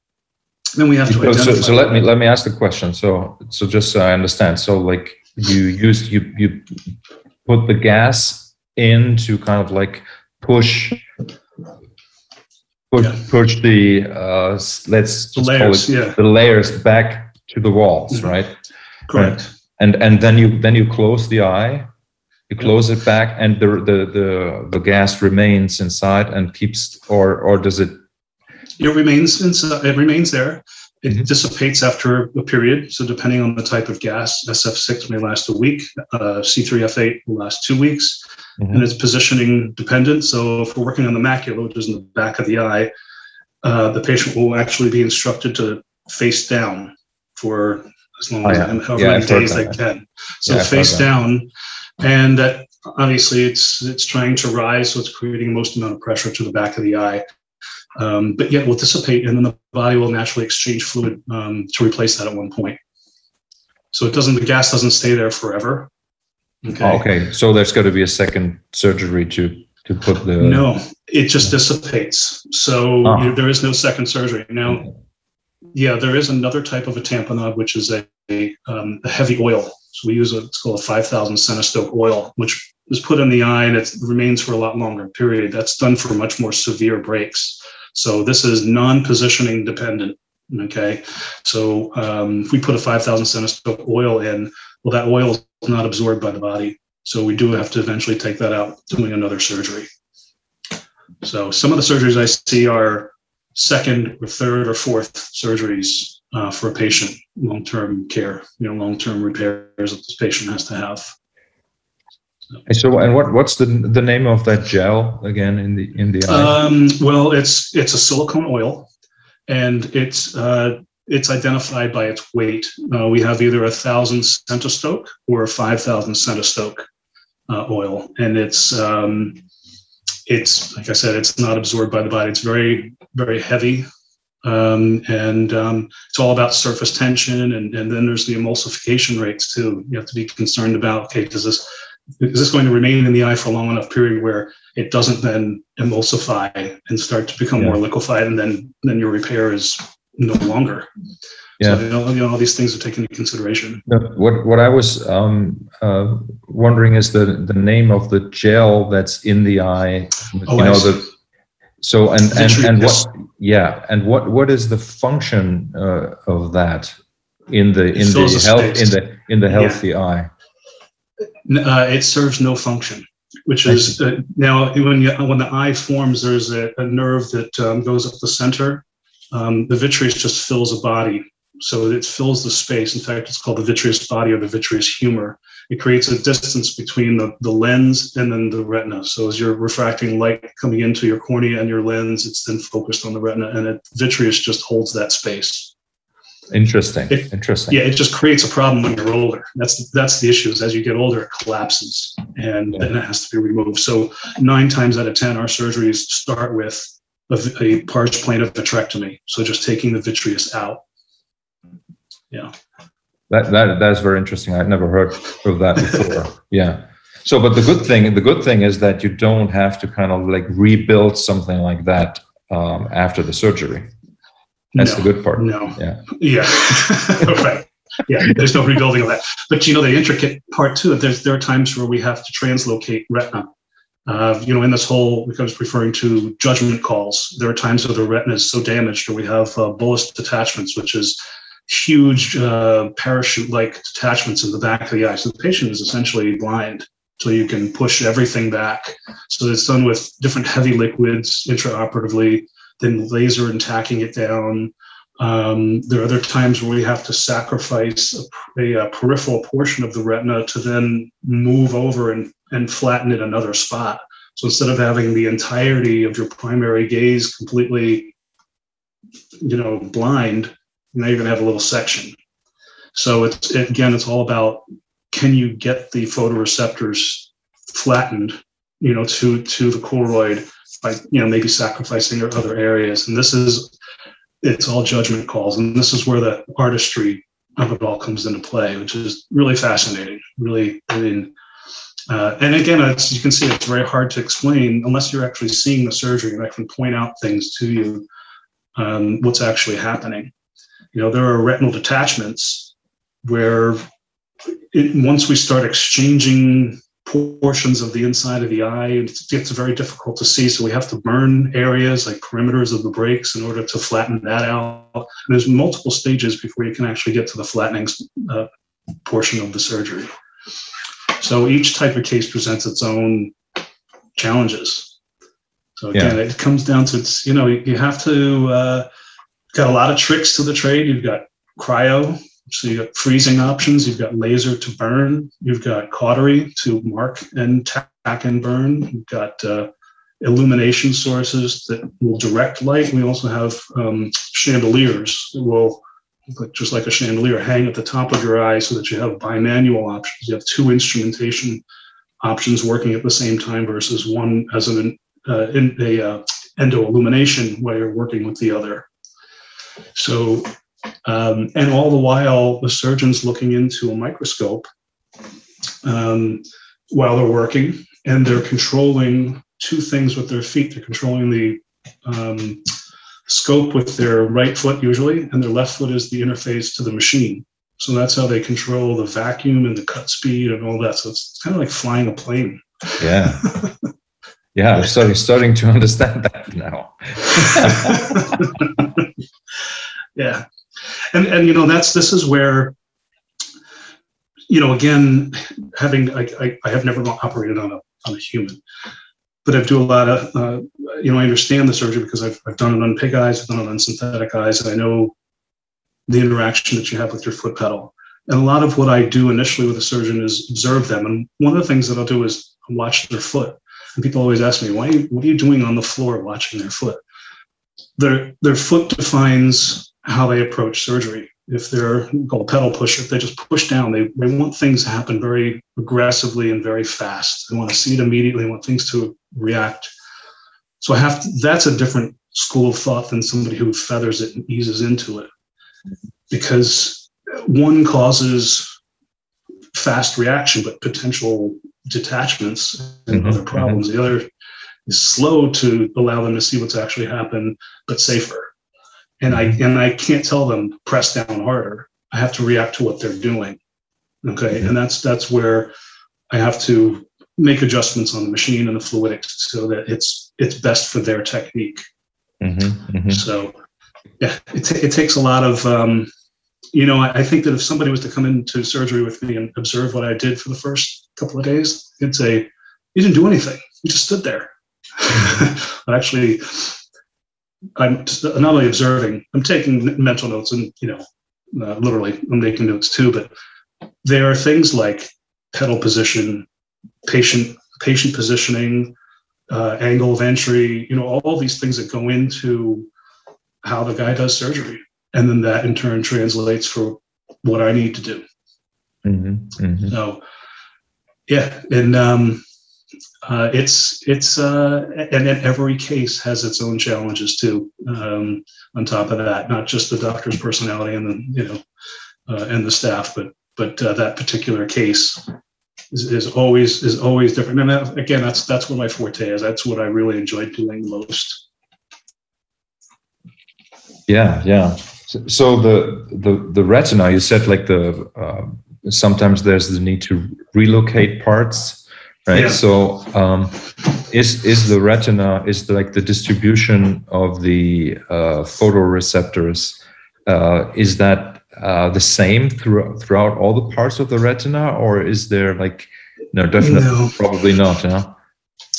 Then we have to So, so, so let me let me ask the question. So so just so I understand. So like you used you you put the gas in to kind of like push push, Yeah. push the uh let's The layers, it yeah, the layers back to the walls, Mhm. right? correct. And and then you then you close the eye, you close it back, and the the the the gas remains inside and keeps or or does it? It remains inside, it remains there. It Mhm. dissipates after a period. So depending on the type of gas, SF6 may last a week, uh, C3F8 will last two weeks, Mhm. and it's positioning dependent. So if we're working on the macula, which is in the back of the eye, uh, the patient will actually be instructed to face down for as long Oh, as yeah. however Yeah, many days they can. So Yeah, face down, and that obviously it's it's trying to rise, so it's creating the most amount of pressure to the back of the eye. Um, but yet will dissipate, and then the body will naturally exchange fluid um, to replace that at one point. So it doesn't. The gas doesn't stay there forever. Okay. Okay, so there's got to be a second surgery to to put the No, it just dissipates. So Ah. you- there is no second surgery. Now, yeah, there is another type of a tamponade, which is a, a, um, a heavy oil. So we use it's called a 5,000 centistoke oil, which is put in the eye and it remains for a lot longer period. That's done for much more severe breaks. So this is non-positioning dependent. Okay, so um, if we put a 5,000 centistoke oil in, well, that oil is not absorbed by the body. So we do have to eventually take that out, doing another surgery. So some of the surgeries I see are second or third or fourth surgeries uh, for a patient, long-term care, you know, long-term repairs that this patient has to have. And so and what what's the the name of that gel again in the in the eye? Um, well, it's it's a silicone oil, and it's uh, it's identified by its weight. Uh, we have either a thousand centistoke or a five thousand centistoke uh, oil, and it's um, it's like I said, it's not absorbed by the body. It's very very heavy, um, and um, it's all about surface tension. And, and then there's the emulsification rates too. You have to be concerned about. Okay, does this is this going to remain in the eye for a long enough period where it doesn't then emulsify and start to become Yeah. more liquefied, and then then your repair is no longer. Yeah. So you know, you know all these things are taken into consideration. What what I was um, uh, wondering is the the name of the gel that's in the eye. Oh, you know the so and and and what yeah and what what is the function uh, of that in the in the health in the in the Yeah. healthy eye? Uh, it serves no function, which is uh, now when you, when the eye forms, there's a, a nerve that um, goes up the center. Um, the vitreous just fills a body, so it fills the space. In fact, it's called the vitreous body or the vitreous humor. It creates a distance between the, the lens and then the retina. So as you're refracting light coming into your cornea and your lens, it's then focused on the retina, and it, vitreous just holds that space. Interesting. It- Interesting. Yeah, it just creates a problem when you're older. That's that's the issue. Is as you get older, it collapses, and then it has to be removed. So nine times out of ten, our surgeries start with a, a pars plana vitrectomy. So just taking the vitreous out. That that that's very interesting. I'd never heard of that before. yeah. So, but the good thing the good thing is that you don't have to kind of like rebuild something like that um, after the surgery. That's no, the good part. No. Yeah. Yeah. right. Yeah. There's no rebuilding of that. But you know, the intricate part too. There's there are times where we have to translocate retina. Uh, you know, in this whole, because I was referring to judgment calls, there are times where the retina is so damaged, or we have uh, bullous detachments, which is huge uh, parachute-like detachments in the back of the eye. So the patient is essentially blind. So you can push everything back. So it's done with different heavy liquids intraoperatively, then laser and tacking it down. Um, there are other times where we have to sacrifice a, a, a peripheral portion of the retina to then move over and, and flatten it another spot. So instead of having the entirety of your primary gaze completely, you know, blind, Now you're going to have a little section. So it's it, again, it's all about can you get the photoreceptors flattened, you know, to to the choroid by you know maybe sacrificing your other areas. And this is it's all judgment calls, and this is where the artistry of it all comes into play, which is really fascinating. Really, I mean. Uh, and again, as you can see, it's very hard to explain unless you're actually seeing the surgery and I can point out things to you um, what's actually happening. You know, there are retinal detachments where it, once we start exchanging portions of the inside of the eye, it gets very difficult to see. So we have to burn areas like perimeters of the breaks in order to flatten that out. And there's multiple stages before you can actually get to the flattening uh, portion of the surgery. So each type of case presents its own challenges. So again, yeah. it comes down to it's you know you have to uh, got a lot of tricks to the trade. You've got cryo, so you've got freezing options. You've got laser to burn. You've got cautery to mark and tack and burn. You've got uh, illumination sources that will direct light. We also have um, chandeliers that will, just like a chandelier, hang at the top of your eye so that you have bimanual options. You have two instrumentation options working at the same time versus one as an uh, in a uh, endo illumination where you're working with the other. So um, and all the while, the surgeon's looking into a microscope um, while they're working, and they're controlling two things with their feet. They're controlling the um, scope with their right foot, usually, and their left foot is the interface to the machine. So that's how they control the vacuum and the cut speed and all that. So it's kind of like flying a plane. Yeah. Yeah, I'm starting, starting to understand that now. yeah. And and you know that's this is where you know again having I, I, I have never operated on a on a human but I do a lot of uh, you know I understand the surgery because I've, I've done it on pig eyes I've done it on synthetic eyes and I know the interaction that you have with your foot pedal. And a lot of what I do initially with a surgeon is observe them. And one of the things that I'll do is watch their foot and people always ask me why what are you doing on the floor watching their foot their their foot defines how they approach surgery. If they're called pedal pusher, if they just push down, they, they want things to happen very aggressively and very fast. They want to see it immediately, they want things to react. So I have to, that's a different school of thought than somebody who feathers it and eases into it. Because one causes fast reaction, but potential detachments and mm-hmm, other problems. Mm-hmm. The other is slow to allow them to see what's actually happened, but safer and I and I can't tell them press down harder. I have to react to what they're doing. Okay, mm-hmm. and that's that's where I have to make adjustments on the machine and the fluidics so that it's it's best for their technique. Mm-hmm. Mm-hmm. So, yeah, it, t- it takes a lot of. Um, you know, I, I, think that if somebody was to come into surgery with me and observe what I did for the first couple of days, they'd say, "You didn't do anything. You just stood there." but actually, I'm not only observing, I'm taking mental notes and, you know, uh, literally I'm making notes too, but there are things like pedal position, patient, patient positioning, uh, angle of entry, you know, all these things that go into how the guy does surgery. And then that in turn translates for what I need to do. Mm-hmm, mm-hmm. So, yeah. And, um, uh, it's it's uh, and then every case has its own challenges too. Um, on top of that, not just the doctor's personality and the you know uh, and the staff, but but uh, that particular case is, is, always is always different. And that, again, that's that's what my forte is. That's what I really enjoy doing most. Yeah, yeah. So the the the retina, you said like the uh, sometimes there's the need to relocate parts right? Yeah. So um, is is the retina is the, like the distribution of the uh, photoreceptors? Uh, is that uh, the same throughout throughout all the parts of the retina, or is there like no, definitely no. probably not, huh?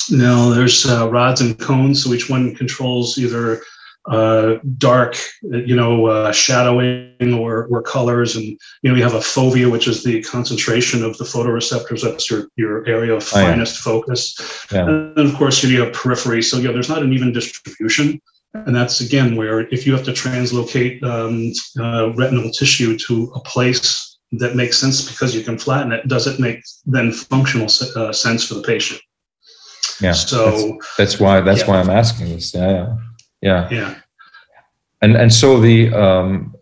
No, there's uh, rods and cones, so each one controls either uh, dark, you know, uh, shadowing or, or colors. And, you know, you have a fovea, which is the concentration of the photoreceptors. That's your, your area of finest oh, yeah. focus. Yeah. And of course, you have periphery. So, yeah, there's not an even distribution. And that's again where if you have to translocate um, uh, retinal tissue to a place that makes sense because you can flatten it, does it make then functional uh, sense for the patient? Yeah. So that's, that's why that's yeah. why I'm asking this. Yeah, yeah, yeah. And and so the um,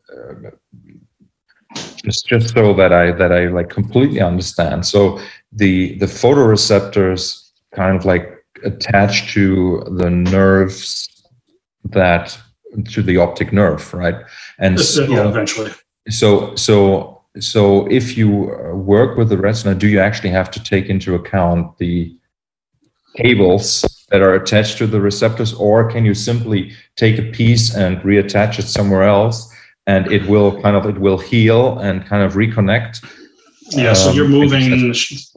just just so that I that I like completely understand. So the the photoreceptors kind of like attached to the nerves that to the optic nerve, right? And so, yeah, eventually. so so so if you work with the retina, do you actually have to take into account the cables that are attached to the receptors, or can you simply take a piece and reattach it somewhere else, and it will kind of it will heal and kind of reconnect? Yeah, so Um, you're moving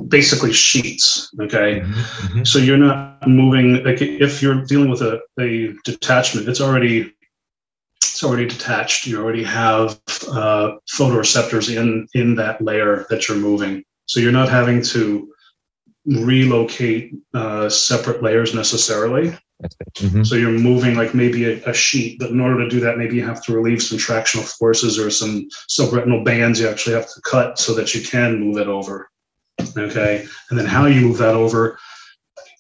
basically sheets. Okay, Mhm. so you're not moving like if you're dealing with a, a detachment, it's already it's already detached. You already have uh, photoreceptors in in that layer that you're moving. So you're not having to relocate uh, separate layers necessarily. Mhm. So you're moving like maybe a, a sheet, but in order to do that, maybe you have to relieve some tractional forces or some subretinal bands you actually have to cut so that you can move it over. Okay. And then how you move that over,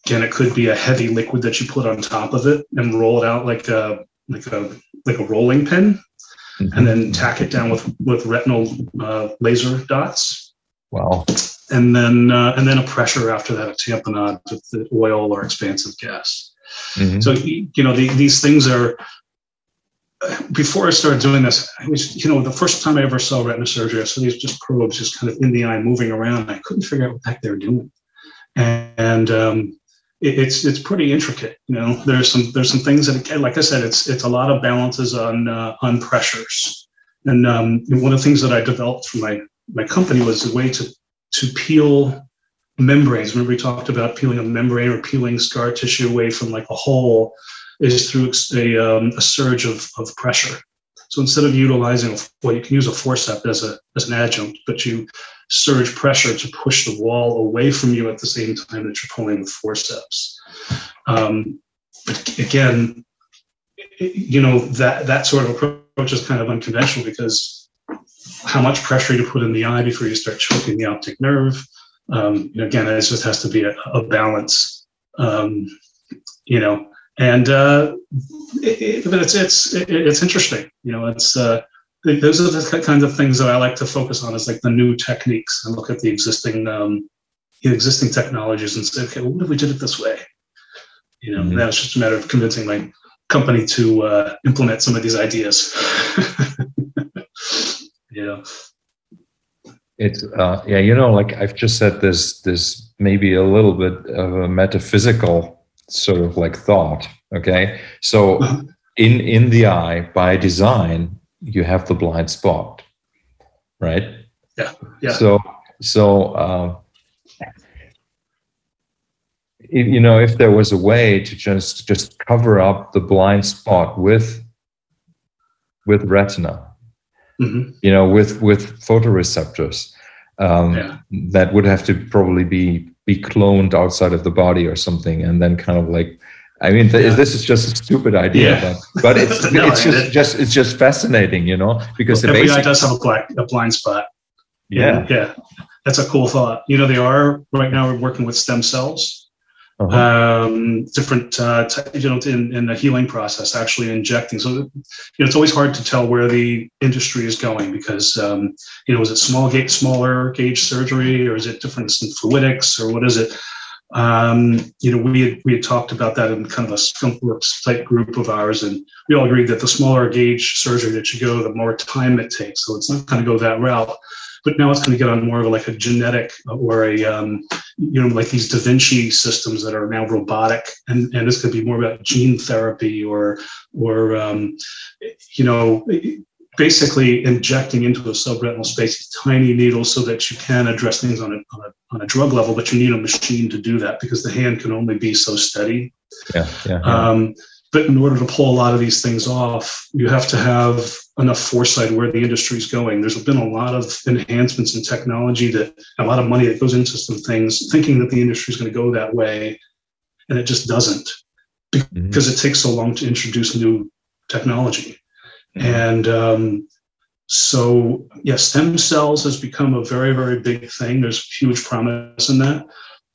again, it could be a heavy liquid that you put on top of it and roll it out like a like a like a rolling pin, Mhm. and then tack it down with with retinal uh, laser dots Wow. and then uh, and then a pressure after that, a tamponade with the oil or expansive gas. Mhm. So you know the, these things are. Before I started doing this, I was you know the first time I ever saw retina surgery, I saw these just probes just kind of in the eye moving around. I couldn't figure out what the heck they were doing, and um, it, it's it's pretty intricate. You know, there's some there's some things that like I said, it's it's a lot of balances on uh, on pressures. And um, one of the things that I developed for my my company was a way to to peel membranes. Remember we talked about peeling a membrane or peeling scar tissue away from like a hole is through a, um, a surge of, of pressure. So instead of utilizing, well, you can use a forceps as a as an adjunct, but you surge pressure to push the wall away from you at the same time that you're pulling the forceps. Um, but again, you know that that sort of approach is kind of unconventional because how much pressure you put in the eye before you start choking the optic nerve. Um, you know, again, it just has to be a, a balance. Um, you know, and uh, it, it, but it's it's it, it's interesting. You know, it's uh, those are the kinds of things that I like to focus on. Is like the new techniques and look at the existing um, the existing technologies and say, okay, well, what if we did it this way? You know, Mhm. now it's just a matter of convincing my company to uh, implement some of these ideas. know, It's uh, yeah, you know, like I've just said this this maybe a little bit of a metaphysical sort of like thought. Okay, so in in the eye by design, you have the blind spot, right? Yeah, yeah. So so um, if, you know, if there was a way to just just cover up the blind spot with with retina, Mhm. you know, with with photoreceptors. Um, Yeah. That would have to probably be be cloned outside of the body or something, and then kind of like, I mean, th- Yeah. this is just a stupid idea, Yeah. but, but it's No, it's just it- just it's just fascinating, you know, because the every eye basic, does have a black a blind spot. yeah, yeah, that's a cool thought. You know, they are right now. We're working with stem cells. Uh-huh. um, different, uh, you know, in, in the healing process, actually injecting. So, you know, it's always hard to tell where the industry is going because, um, you know, is it small gauge, smaller gauge surgery, or is it difference in fluidics, or what is it? Um, you know, we had, we had talked about that in kind of a skunk works type group of ours, and we all agreed that the smaller gauge surgery that you go, the more time it takes. So it's not going to go that route. But now it's going to get on more of like a genetic or a um, you know, like these Da Vinci systems that are now robotic, and, and this could be more about gene therapy or, or um, you know, basically injecting into a subretinal space these tiny needles so that you can address things on a, on a, on a drug level, but you need a machine to do that because the hand can only be so steady. yeah, yeah, yeah. Um, but in order to pull a lot of these things off, you have to have enough foresight where the industry is going. There's been a lot of enhancements in technology that a lot of money that goes into some things, thinking that the industry is going to go that way, and it just doesn't. Mhm. because it takes so long to introduce new technology. And um, so, yeah, stem cells has become a very, very big thing. There's huge promise in that,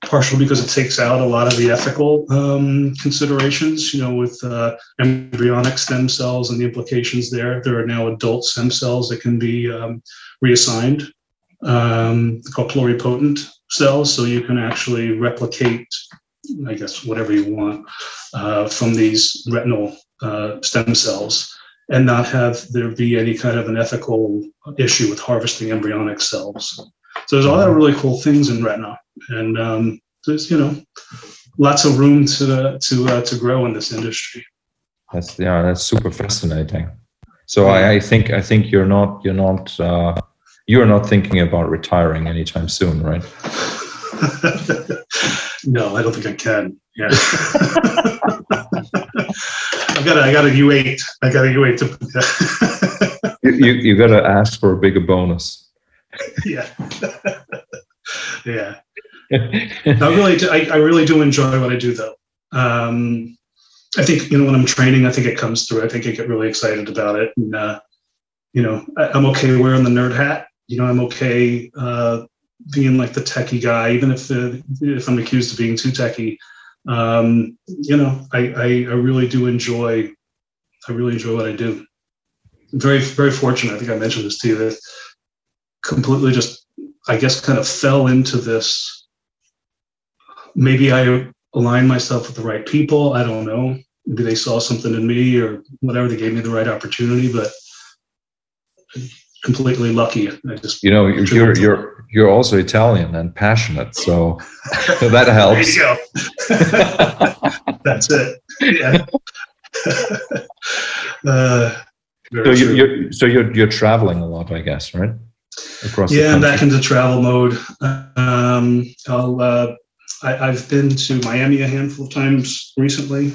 partially because it takes out a lot of the ethical um, considerations, you know, with uh, embryonic stem cells and the implications there. There are now adult stem cells that can be um, reassigned, um, called pluripotent cells. So you can actually replicate, I guess, whatever you want uh, from these retinal uh, stem cells and not have there be any kind of an ethical issue with harvesting embryonic cells. So there's a lot of really cool things in retina, and um, there's you know lots of room to to uh, to grow in this industry. That's yeah, that's super fascinating. So I, I think I think you're not you're not uh, you're not thinking about retiring anytime soon, right? no, I don't think I can. Yeah. I got a, I got a U8. I got a U8 to. You you, you got to ask for a bigger bonus. Yeah. yeah. I really, do, I, I really do enjoy what I do, though. Um, I think you know when I'm training, I think it comes through. I think I get really excited about it, and uh, you know, I, I'm okay wearing the nerd hat. You know, I'm okay uh, being like the techie guy, even if the, if I'm accused of being too techie. Um, you know, I, I I really do enjoy. I really enjoy what I do. I'm very very fortunate. I think I mentioned this to you that completely just I guess kind of fell into this. Maybe I aligned myself with the right people. I don't know. Maybe they saw something in me or whatever. They gave me the right opportunity, but completely lucky. I just You know, you're you're you're, also Italian and passionate, so that helps. That's it. Yeah. uh, So you, you're so you're you're traveling a lot, I guess, right? Across yeah, I'm back into travel mode. Um, I'll, uh, I, I've been to Miami a handful of times recently,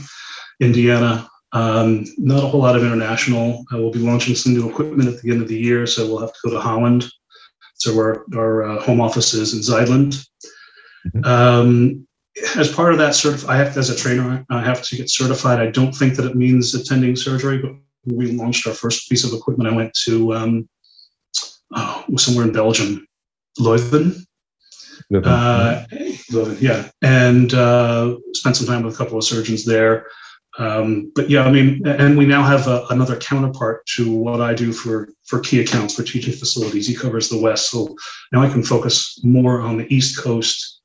Indiana. Um, not a whole lot of international. I will be launching some new equipment at the end of the year, so we'll have to go to Holland. So where our uh, home office is in Zuidland. Mhm. Um, as part of that, certif- I have to, as a trainer, I have to get certified. I don't think that it means attending surgery, but we launched our first piece of equipment. I went to um, oh, somewhere in Belgium, Leuven. Living. Uh, Leuven, yeah, and uh, spent some time with a couple of surgeons there. Um, but yeah, I mean, and we now have a, another counterpart to what I do for for key accounts for teaching facilities. He covers the West, so now I can focus more on the East Coast,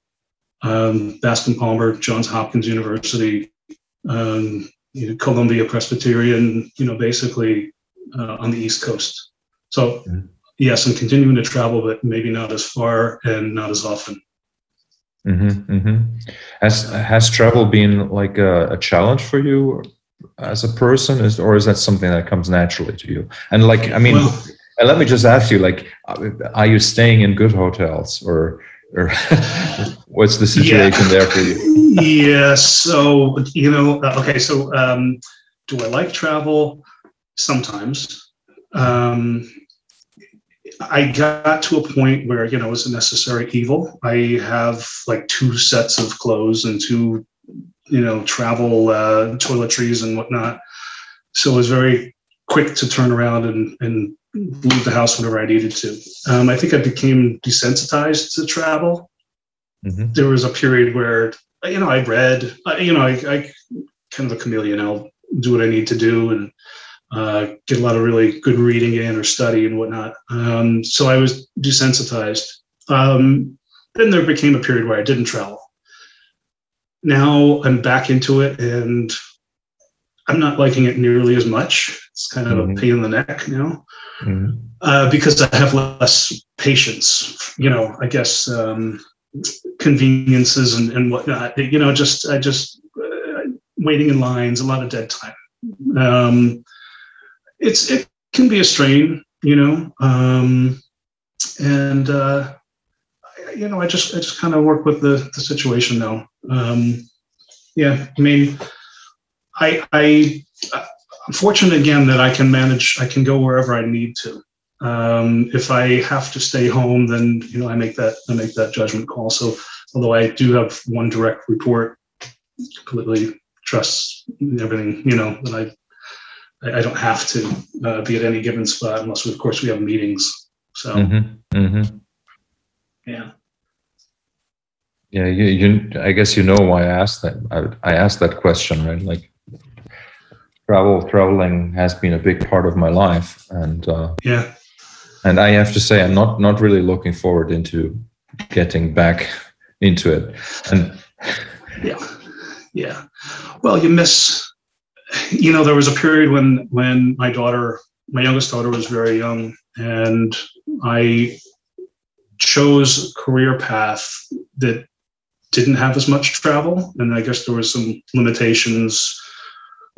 um, Bascom Palmer, Johns Hopkins University, um, you know, Columbia Presbyterian, you know, basically uh, on the East Coast. So Mhm. Yes, I'm continuing to travel, but maybe not as far and not as often. hmm hmm Has has travel been like a, a challenge for you as a person, is, or is that something that comes naturally to you? And like, I mean, Well- and let me just ask you, like, are you staying in good hotels, or or what's the situation there for you? yeah. So you know, uh, okay. So um, do I like travel? Sometimes. Um, I got to a point where you know it was a necessary evil. I have like two sets of clothes and two, you know, travel uh, toiletries and whatnot. So it was very quick to turn around and, and leave the house whenever I needed to. Um, I think I became desensitized to travel hmm there was a period where you know I read, you know, I, I kind of a chameleon. I'll do what I need to do and uh, get a lot of really good reading in or study and whatnot. Um, so I was desensitized. Um, then there became a period where I didn't travel. Now I'm back into it and I'm not liking it nearly as much. It's kind of Mhm. a pain in the neck now hmm uh, because I have less patience. You know, I guess um, conveniences and, and whatnot. You know, just I just uh, waiting in lines, a lot of dead time. Um, it's it can be a strain, you know, um, and uh, I- you know, I just I just kind of work with the the situation now. Um, yeah, I mean, I I I'm fortunate again that I can manage. I can go wherever I need to. Um, if I have to stay home, then you know I make that I make that judgment call. So although I do have one direct report, completely trust everything, you know, that I, I, I don't have to uh, be at any given spot unless, we, of course, we have meetings. So, Mm-hmm. Mm-hmm. yeah. Yeah, you, you. I guess you know why I asked that. I, I asked that question, right? Like, travel, traveling has been a big part of my life, and uh, Yeah. and I have to say, I'm not not really looking forward into getting back into it. And Yeah. Yeah. Well, you miss, you know, there was a period when, when my daughter, my youngest daughter was very young and I chose a career path that didn't have as much travel. And I guess there was some limitations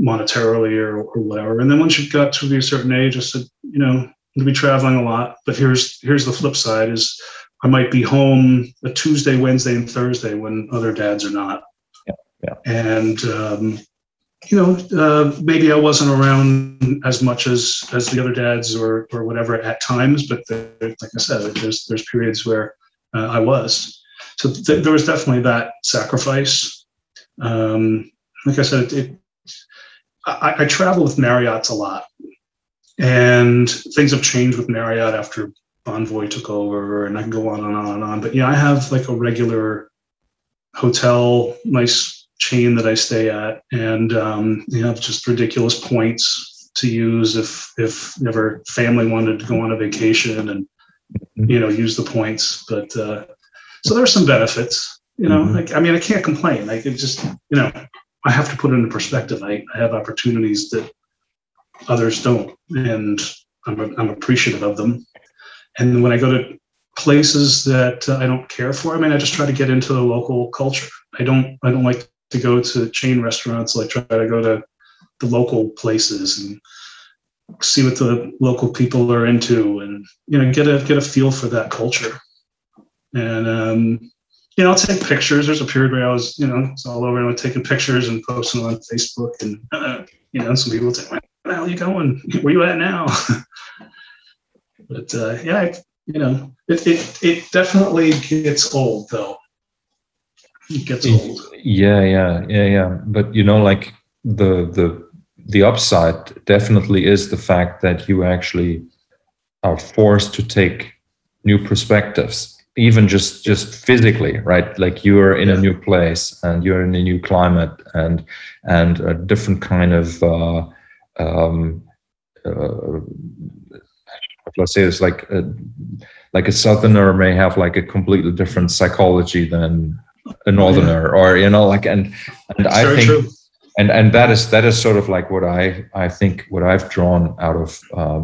monetarily or, or whatever. And then once you got to be a certain age, I said, you know, to be traveling a lot, but here's, here's the flip side is I might be home a Tuesday, Wednesday, and Thursday when other dads are not. Yeah, yeah. And um, you know, uh, maybe I wasn't around as much as as the other dads or or whatever at times, but the, like I said, there's there's periods where uh, I was. So th- there was definitely that sacrifice. Um, like I said, it, I, I travel with Marriott's a lot, and things have changed with Marriott after Bonvoy took over, and I can go on and on and on. But yeah, I have like a regular hotel, nice chain that I stay at, and um, you have just ridiculous points to use if if ever family wanted to go on a vacation and you know use the points. But uh, so there are some benefits. You know, Mhm. like I mean, I can't complain. Like it just you know, I have to put it into perspective. I, I have opportunities that others don't, and I'm I'm appreciative of them. And when I go to places that uh, I don't care for, I mean, I just try to get into the local culture. I don't I don't like to go to chain restaurants. I try to go to the local places and see what the local people are into, and you know, get a get a feel for that culture. And um, you know, I'll take pictures. There's a period where I was, you know, it's all over. I was taking pictures and posting on Facebook, and uh, you know, some people would say, "Where the hell are you going? Where you at now?" but uh, yeah, I, you know, it, it it definitely gets old, though. It gets old. yeah, yeah, yeah, yeah. But you know, like the the the upside definitely is the fact that you actually are forced to take new perspectives even just just physically right like you're in a new place and you're in a new climate and and a different kind of uh, um, uh, let's say it's like a, like a southerner may have like a completely different psychology than a northerner or you know like and and i very think true. and and that is that is sort of like what I I think what I've drawn out of uh,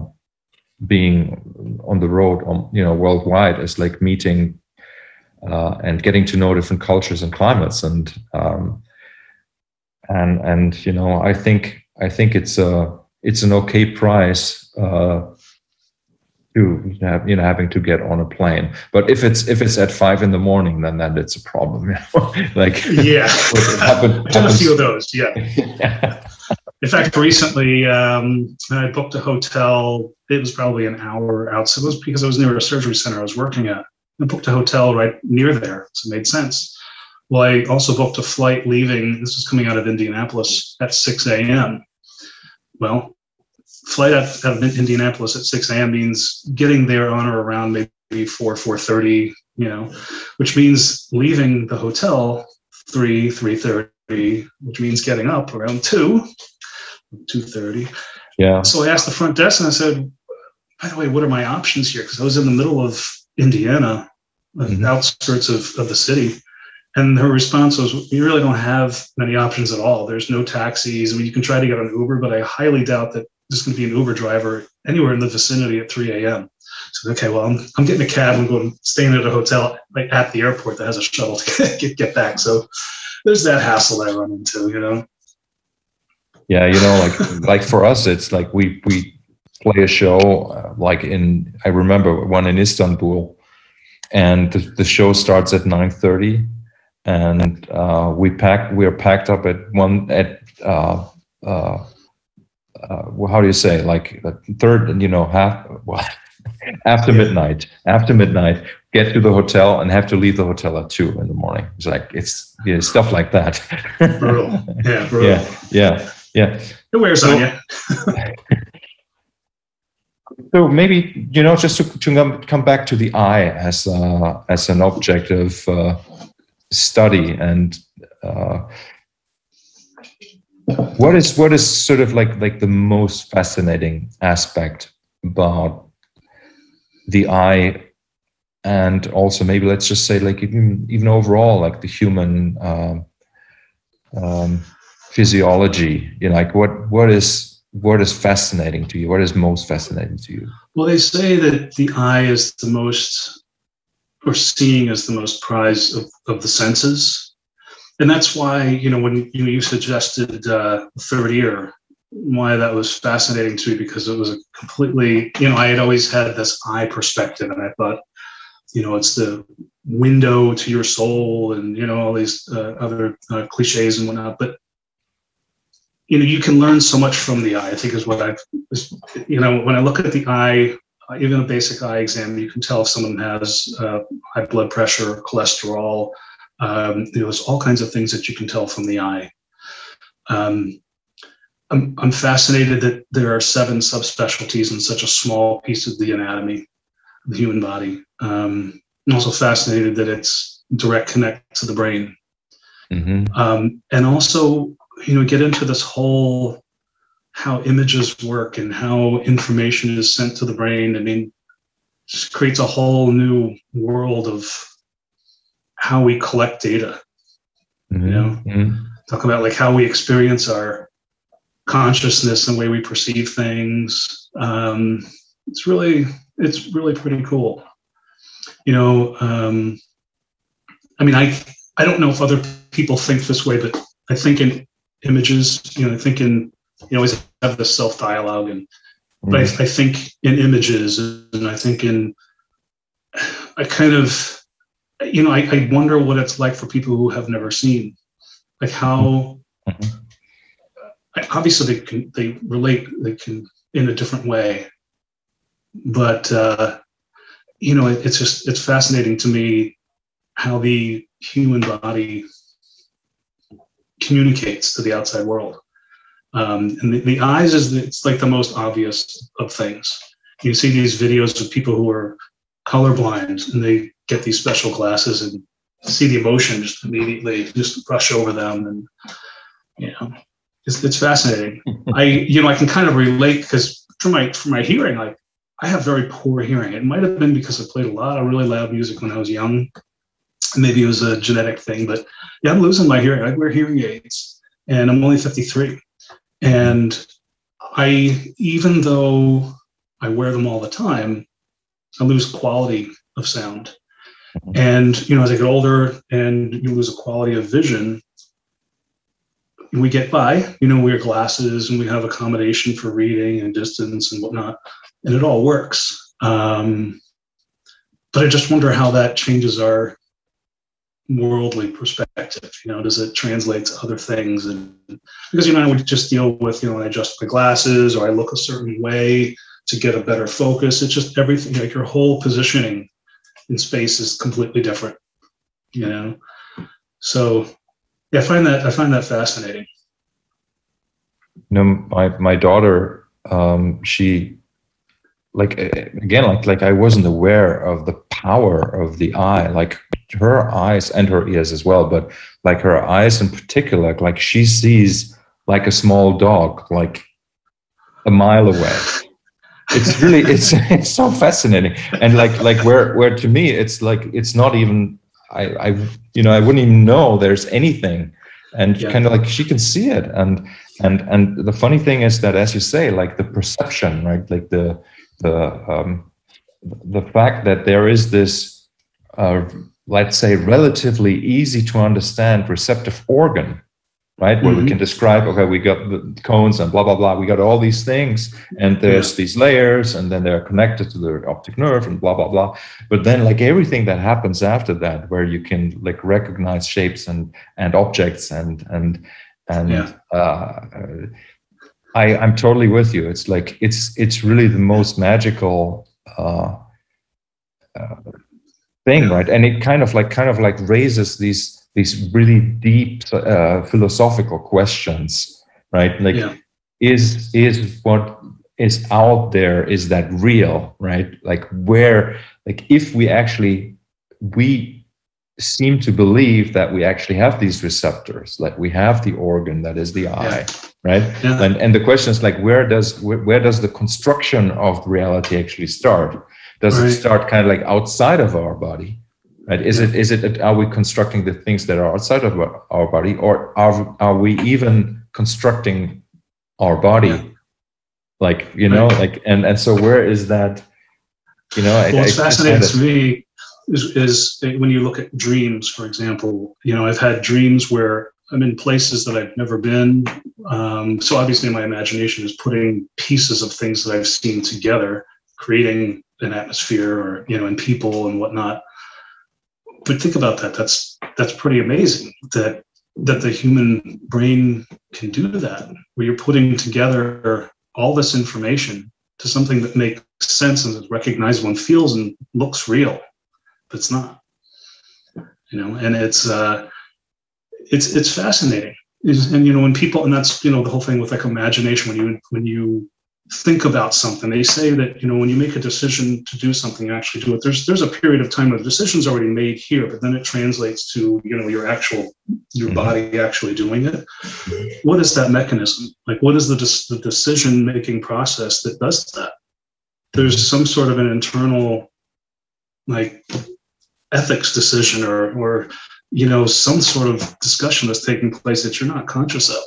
being on the road on you know worldwide is like meeting uh, and getting to know different cultures and climates and um, and and you know I think I think it's a it's an okay price uh, to have you know having to get on a plane but if it's if it's at five in the morning then then it's a problem you know? like Yeah, happened- I've done a few of those. Yeah. In fact, recently um, I booked a hotel. It was probably an hour out. So it was because I was near a surgery center I was working at. I booked a hotel right near there, so it made sense. Well, I also booked a flight leaving. This was coming out of Indianapolis at 6 a.m. Well, flight out of Indianapolis at 6 a.m. means getting there on or around maybe 4 4:30. You know, which means leaving the hotel 3 3:30, which means getting up around 2 2:30. yeah So I asked the front desk and I said, by the way, what are my options here? Because I was in the middle of Indiana, the Mhm. outskirts of, of the city. And her response was, You really don't have many options at all. There's no taxis. I mean, you can try to get an Uber, but I highly doubt that there's going to be an Uber driver anywhere in the vicinity at 3 a.m. So, okay, well, I'm, I'm getting a cab I'm going staying at a hotel like at the airport that has a shuttle to get, get back. So there's that hassle I run into, you know? yeah you know like like for us it's like we we play a show uh, like in i remember one in istanbul and the, the show starts at 9.30 and uh, we pack we're packed up at one at uh, uh, well, how do you say like the third you know half well, after midnight after midnight get to the hotel and have to leave the hotel at two in the morning. It's like it's yeah, stuff like that. brutal. Yeah, brutal. yeah, yeah, yeah. It wears on you. So maybe you know, just to, to come, back to the eye as uh, as an objective uh, study, and uh, what is what is sort of like like the most fascinating aspect about the eye, and also maybe let's just say like even even overall like the human um, um, physiology. You know, like what what is what is fascinating to you? What is most fascinating to you? Well, they say that the eye is the most, or seeing is the most prized of, of the senses. And that's why, you know, when you, you suggested uh, third ear, why that was fascinating to me because it was a completely, you know, I had always had this eye perspective and I thought, you know, it's the window to your soul and, you know, all these uh, other uh, cliches and whatnot. But you know you can learn so much from the eye i think is what i've you know when i look at the eye even a basic eye exam you can tell if someone has uh, high blood pressure cholesterol um, there's all kinds of things that you can tell from the eye. Um, I'm, I'm fascinated that there are seven subspecialties in such a small piece of the anatomy of the human body. Um, i'm also fascinated that it's direct connect to the brain. Mm-hmm. um, and also you know get into this whole how images work and how information is sent to the brain. I mean just creates a whole new world of how we collect data mm-hmm. you know mm-hmm. talk about like how we experience our consciousness and the way we perceive things um, it's really it's really pretty cool you know um, i mean i i don't know if other people think this way but i think in images. You know, I think in you always have this self dialogue, and mm-hmm. but I, mm-hmm. I, think in images, and I think in I kind of you know I, I, wonder what it's like for people who have never seen, like how. Mm-hmm. Obviously, they can they relate they can in a different way, but uh, you know it, it's just it's fascinating to me how the human body communicates to the outside world. Um, and the, the, eyes is it's like the most obvious of things. You see these videos of people who are colorblind and they get these special glasses and see the emotion just immediately just brush over them and you know it's, it's fascinating. I you know I can kind of relate because for my for my hearing like I have very poor hearing. It might have been because I played a lot of really loud music when I was young maybe it was a genetic thing, but yeah, I'm losing my hearing. I wear hearing aids and I'm only 53. And I, even though I wear them all the time, I lose quality of sound. Mm-hmm. And, you know, as I get older and you lose a quality of vision, we get by, you know, we wear glasses and we have accommodation for reading and distance and whatnot, and it all works. Um, but I just wonder how that changes our worldly perspective you know does it translate to other things and because you know i would just deal with you know i adjust my glasses or i look a certain way to get a better focus it's just everything like your whole positioning in space is completely different you know? So yeah i find that i find that fascinating. You know my my daughter um she like again like like i wasn't aware of the power of the eye like her eyes and her ears as well but like her eyes in particular like she sees like a small dog like a mile away it's really it's it's so fascinating. And like like where where to me it's like it's not even i i you know i wouldn't even know there's anything. And yeah. kind of like she can see it. And and and the funny thing is that as you say like the perception right? Like the the um, the fact that there is this, uh, let's say, relatively easy to understand receptive organ, right, where mm-hmm. we can describe, okay, we got the cones and blah blah blah, we got all these things, and there's yeah. these layers, and then they're connected to the optic nerve, and blah blah blah. But then, like everything that happens after that, where you can like recognize shapes and and objects and and and yeah. uh, I, I'm totally with you. It's like it's it's really the most magical uh, uh, thing, right? And it kind of like kind of like raises these these really deep uh, philosophical questions, right? Like, Yeah. is is what is out there is that real, right? Like where like if we actually we seem to believe that we actually have these receptors, like we have the organ that is the eye, right? Yeah. And and the question is like where does where, where does the construction of reality actually start? Does Right. it start kind of like outside of our body? Right? Is it is it are we constructing the things that are outside of our, body, or are are we even constructing our body? Like you know, like and and so where is that? You know, I- Well, I it's just fascinating to me is, is when you look at dreams, for example. You know, I've had dreams where I'm in places that I've never been. Um, so obviously, my imagination is putting pieces of things that I've seen together, creating an atmosphere, or you know, and people and whatnot. But think about that. That's that's pretty amazing. That that the human brain can do that, where you're putting together all this information to something that makes sense and is recognizable and feels and looks real, but it's not. You know, and it's uh, it's it's fascinating. Is and you know when people and that's you know the whole thing with like imagination when you when you think about something. They say that you know when you make a decision to do something you actually do it. There's there's a period of time where the decision's already made here but then it translates to you know your actual your Mhm. body actually doing it. What is that mechanism? Like what is the, dis- the decision making process that does that? There's some sort of an internal like ethics decision or or you know some sort of discussion that's taking place that you're not conscious of.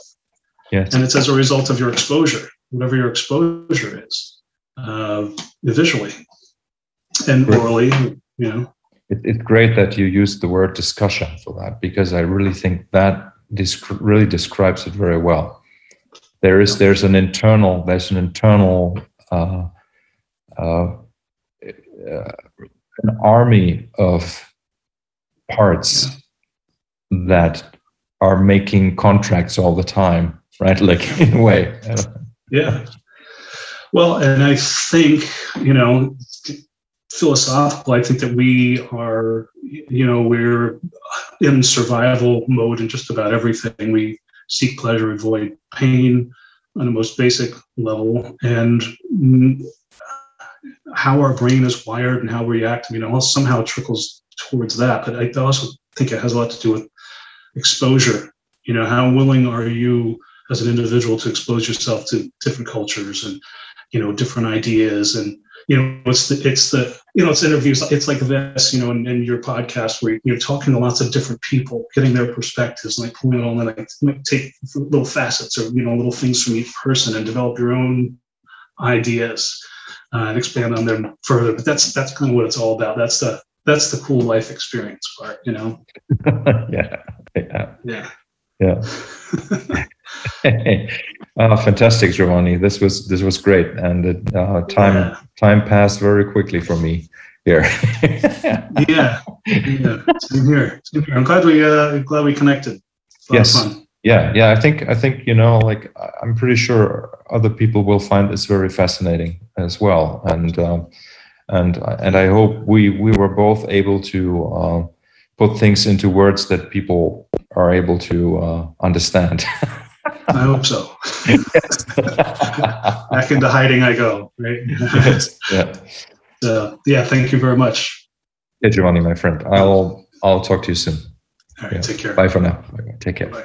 Yes. and it's as a result of your exposure whatever your exposure is uh, visually and aurally you know it, it's great that you used the word discussion for that because I really think that this really describes it very well. There is there's an internal there's an internal uh, uh, uh, an army of parts that are making contracts all the time, right? Like in a way. Yeah. Well, and I think, you know, philosophical, I think that we are, you know, we're in survival mode in just about everything. We seek pleasure, avoid pain on the most basic level. And how our brain is wired and how we react, you know, all somehow trickles towards that. But I also think it has a lot to do with exposure. You know, how willing are you as an individual to expose yourself to different cultures and you know different ideas and you know it's the it's the you know it's interviews it's like this you know in, in your podcast where you're talking to lots of different people getting their perspectives and like pulling it all in like take little facets or you know little things from each person and develop your own ideas uh, and expand on them further but that's that's kind of what it's all about that's the that's the cool life experience part you know yeah. Yeah. yeah Yeah. oh, fantastic, Giovanni. This was this was great, and it, uh, time Yeah. time passed very quickly for me here. yeah, yeah. Same here. Same here. I'm glad we uh, glad we connected. It's a lot of Yes. yeah, yeah. I think I think you know, like I'm pretty sure other people will find this very fascinating as well, and um, and and I hope we we were both able to uh, put things into words that people are able to uh, understand. I hope so. Back into hiding I go. Right. Yes, yeah. so, yeah. Thank you very much. Hey, Giovanni, my friend. I'll I'll talk to you soon. All right. Yeah. Take care. Bye for now. Take care. Bye.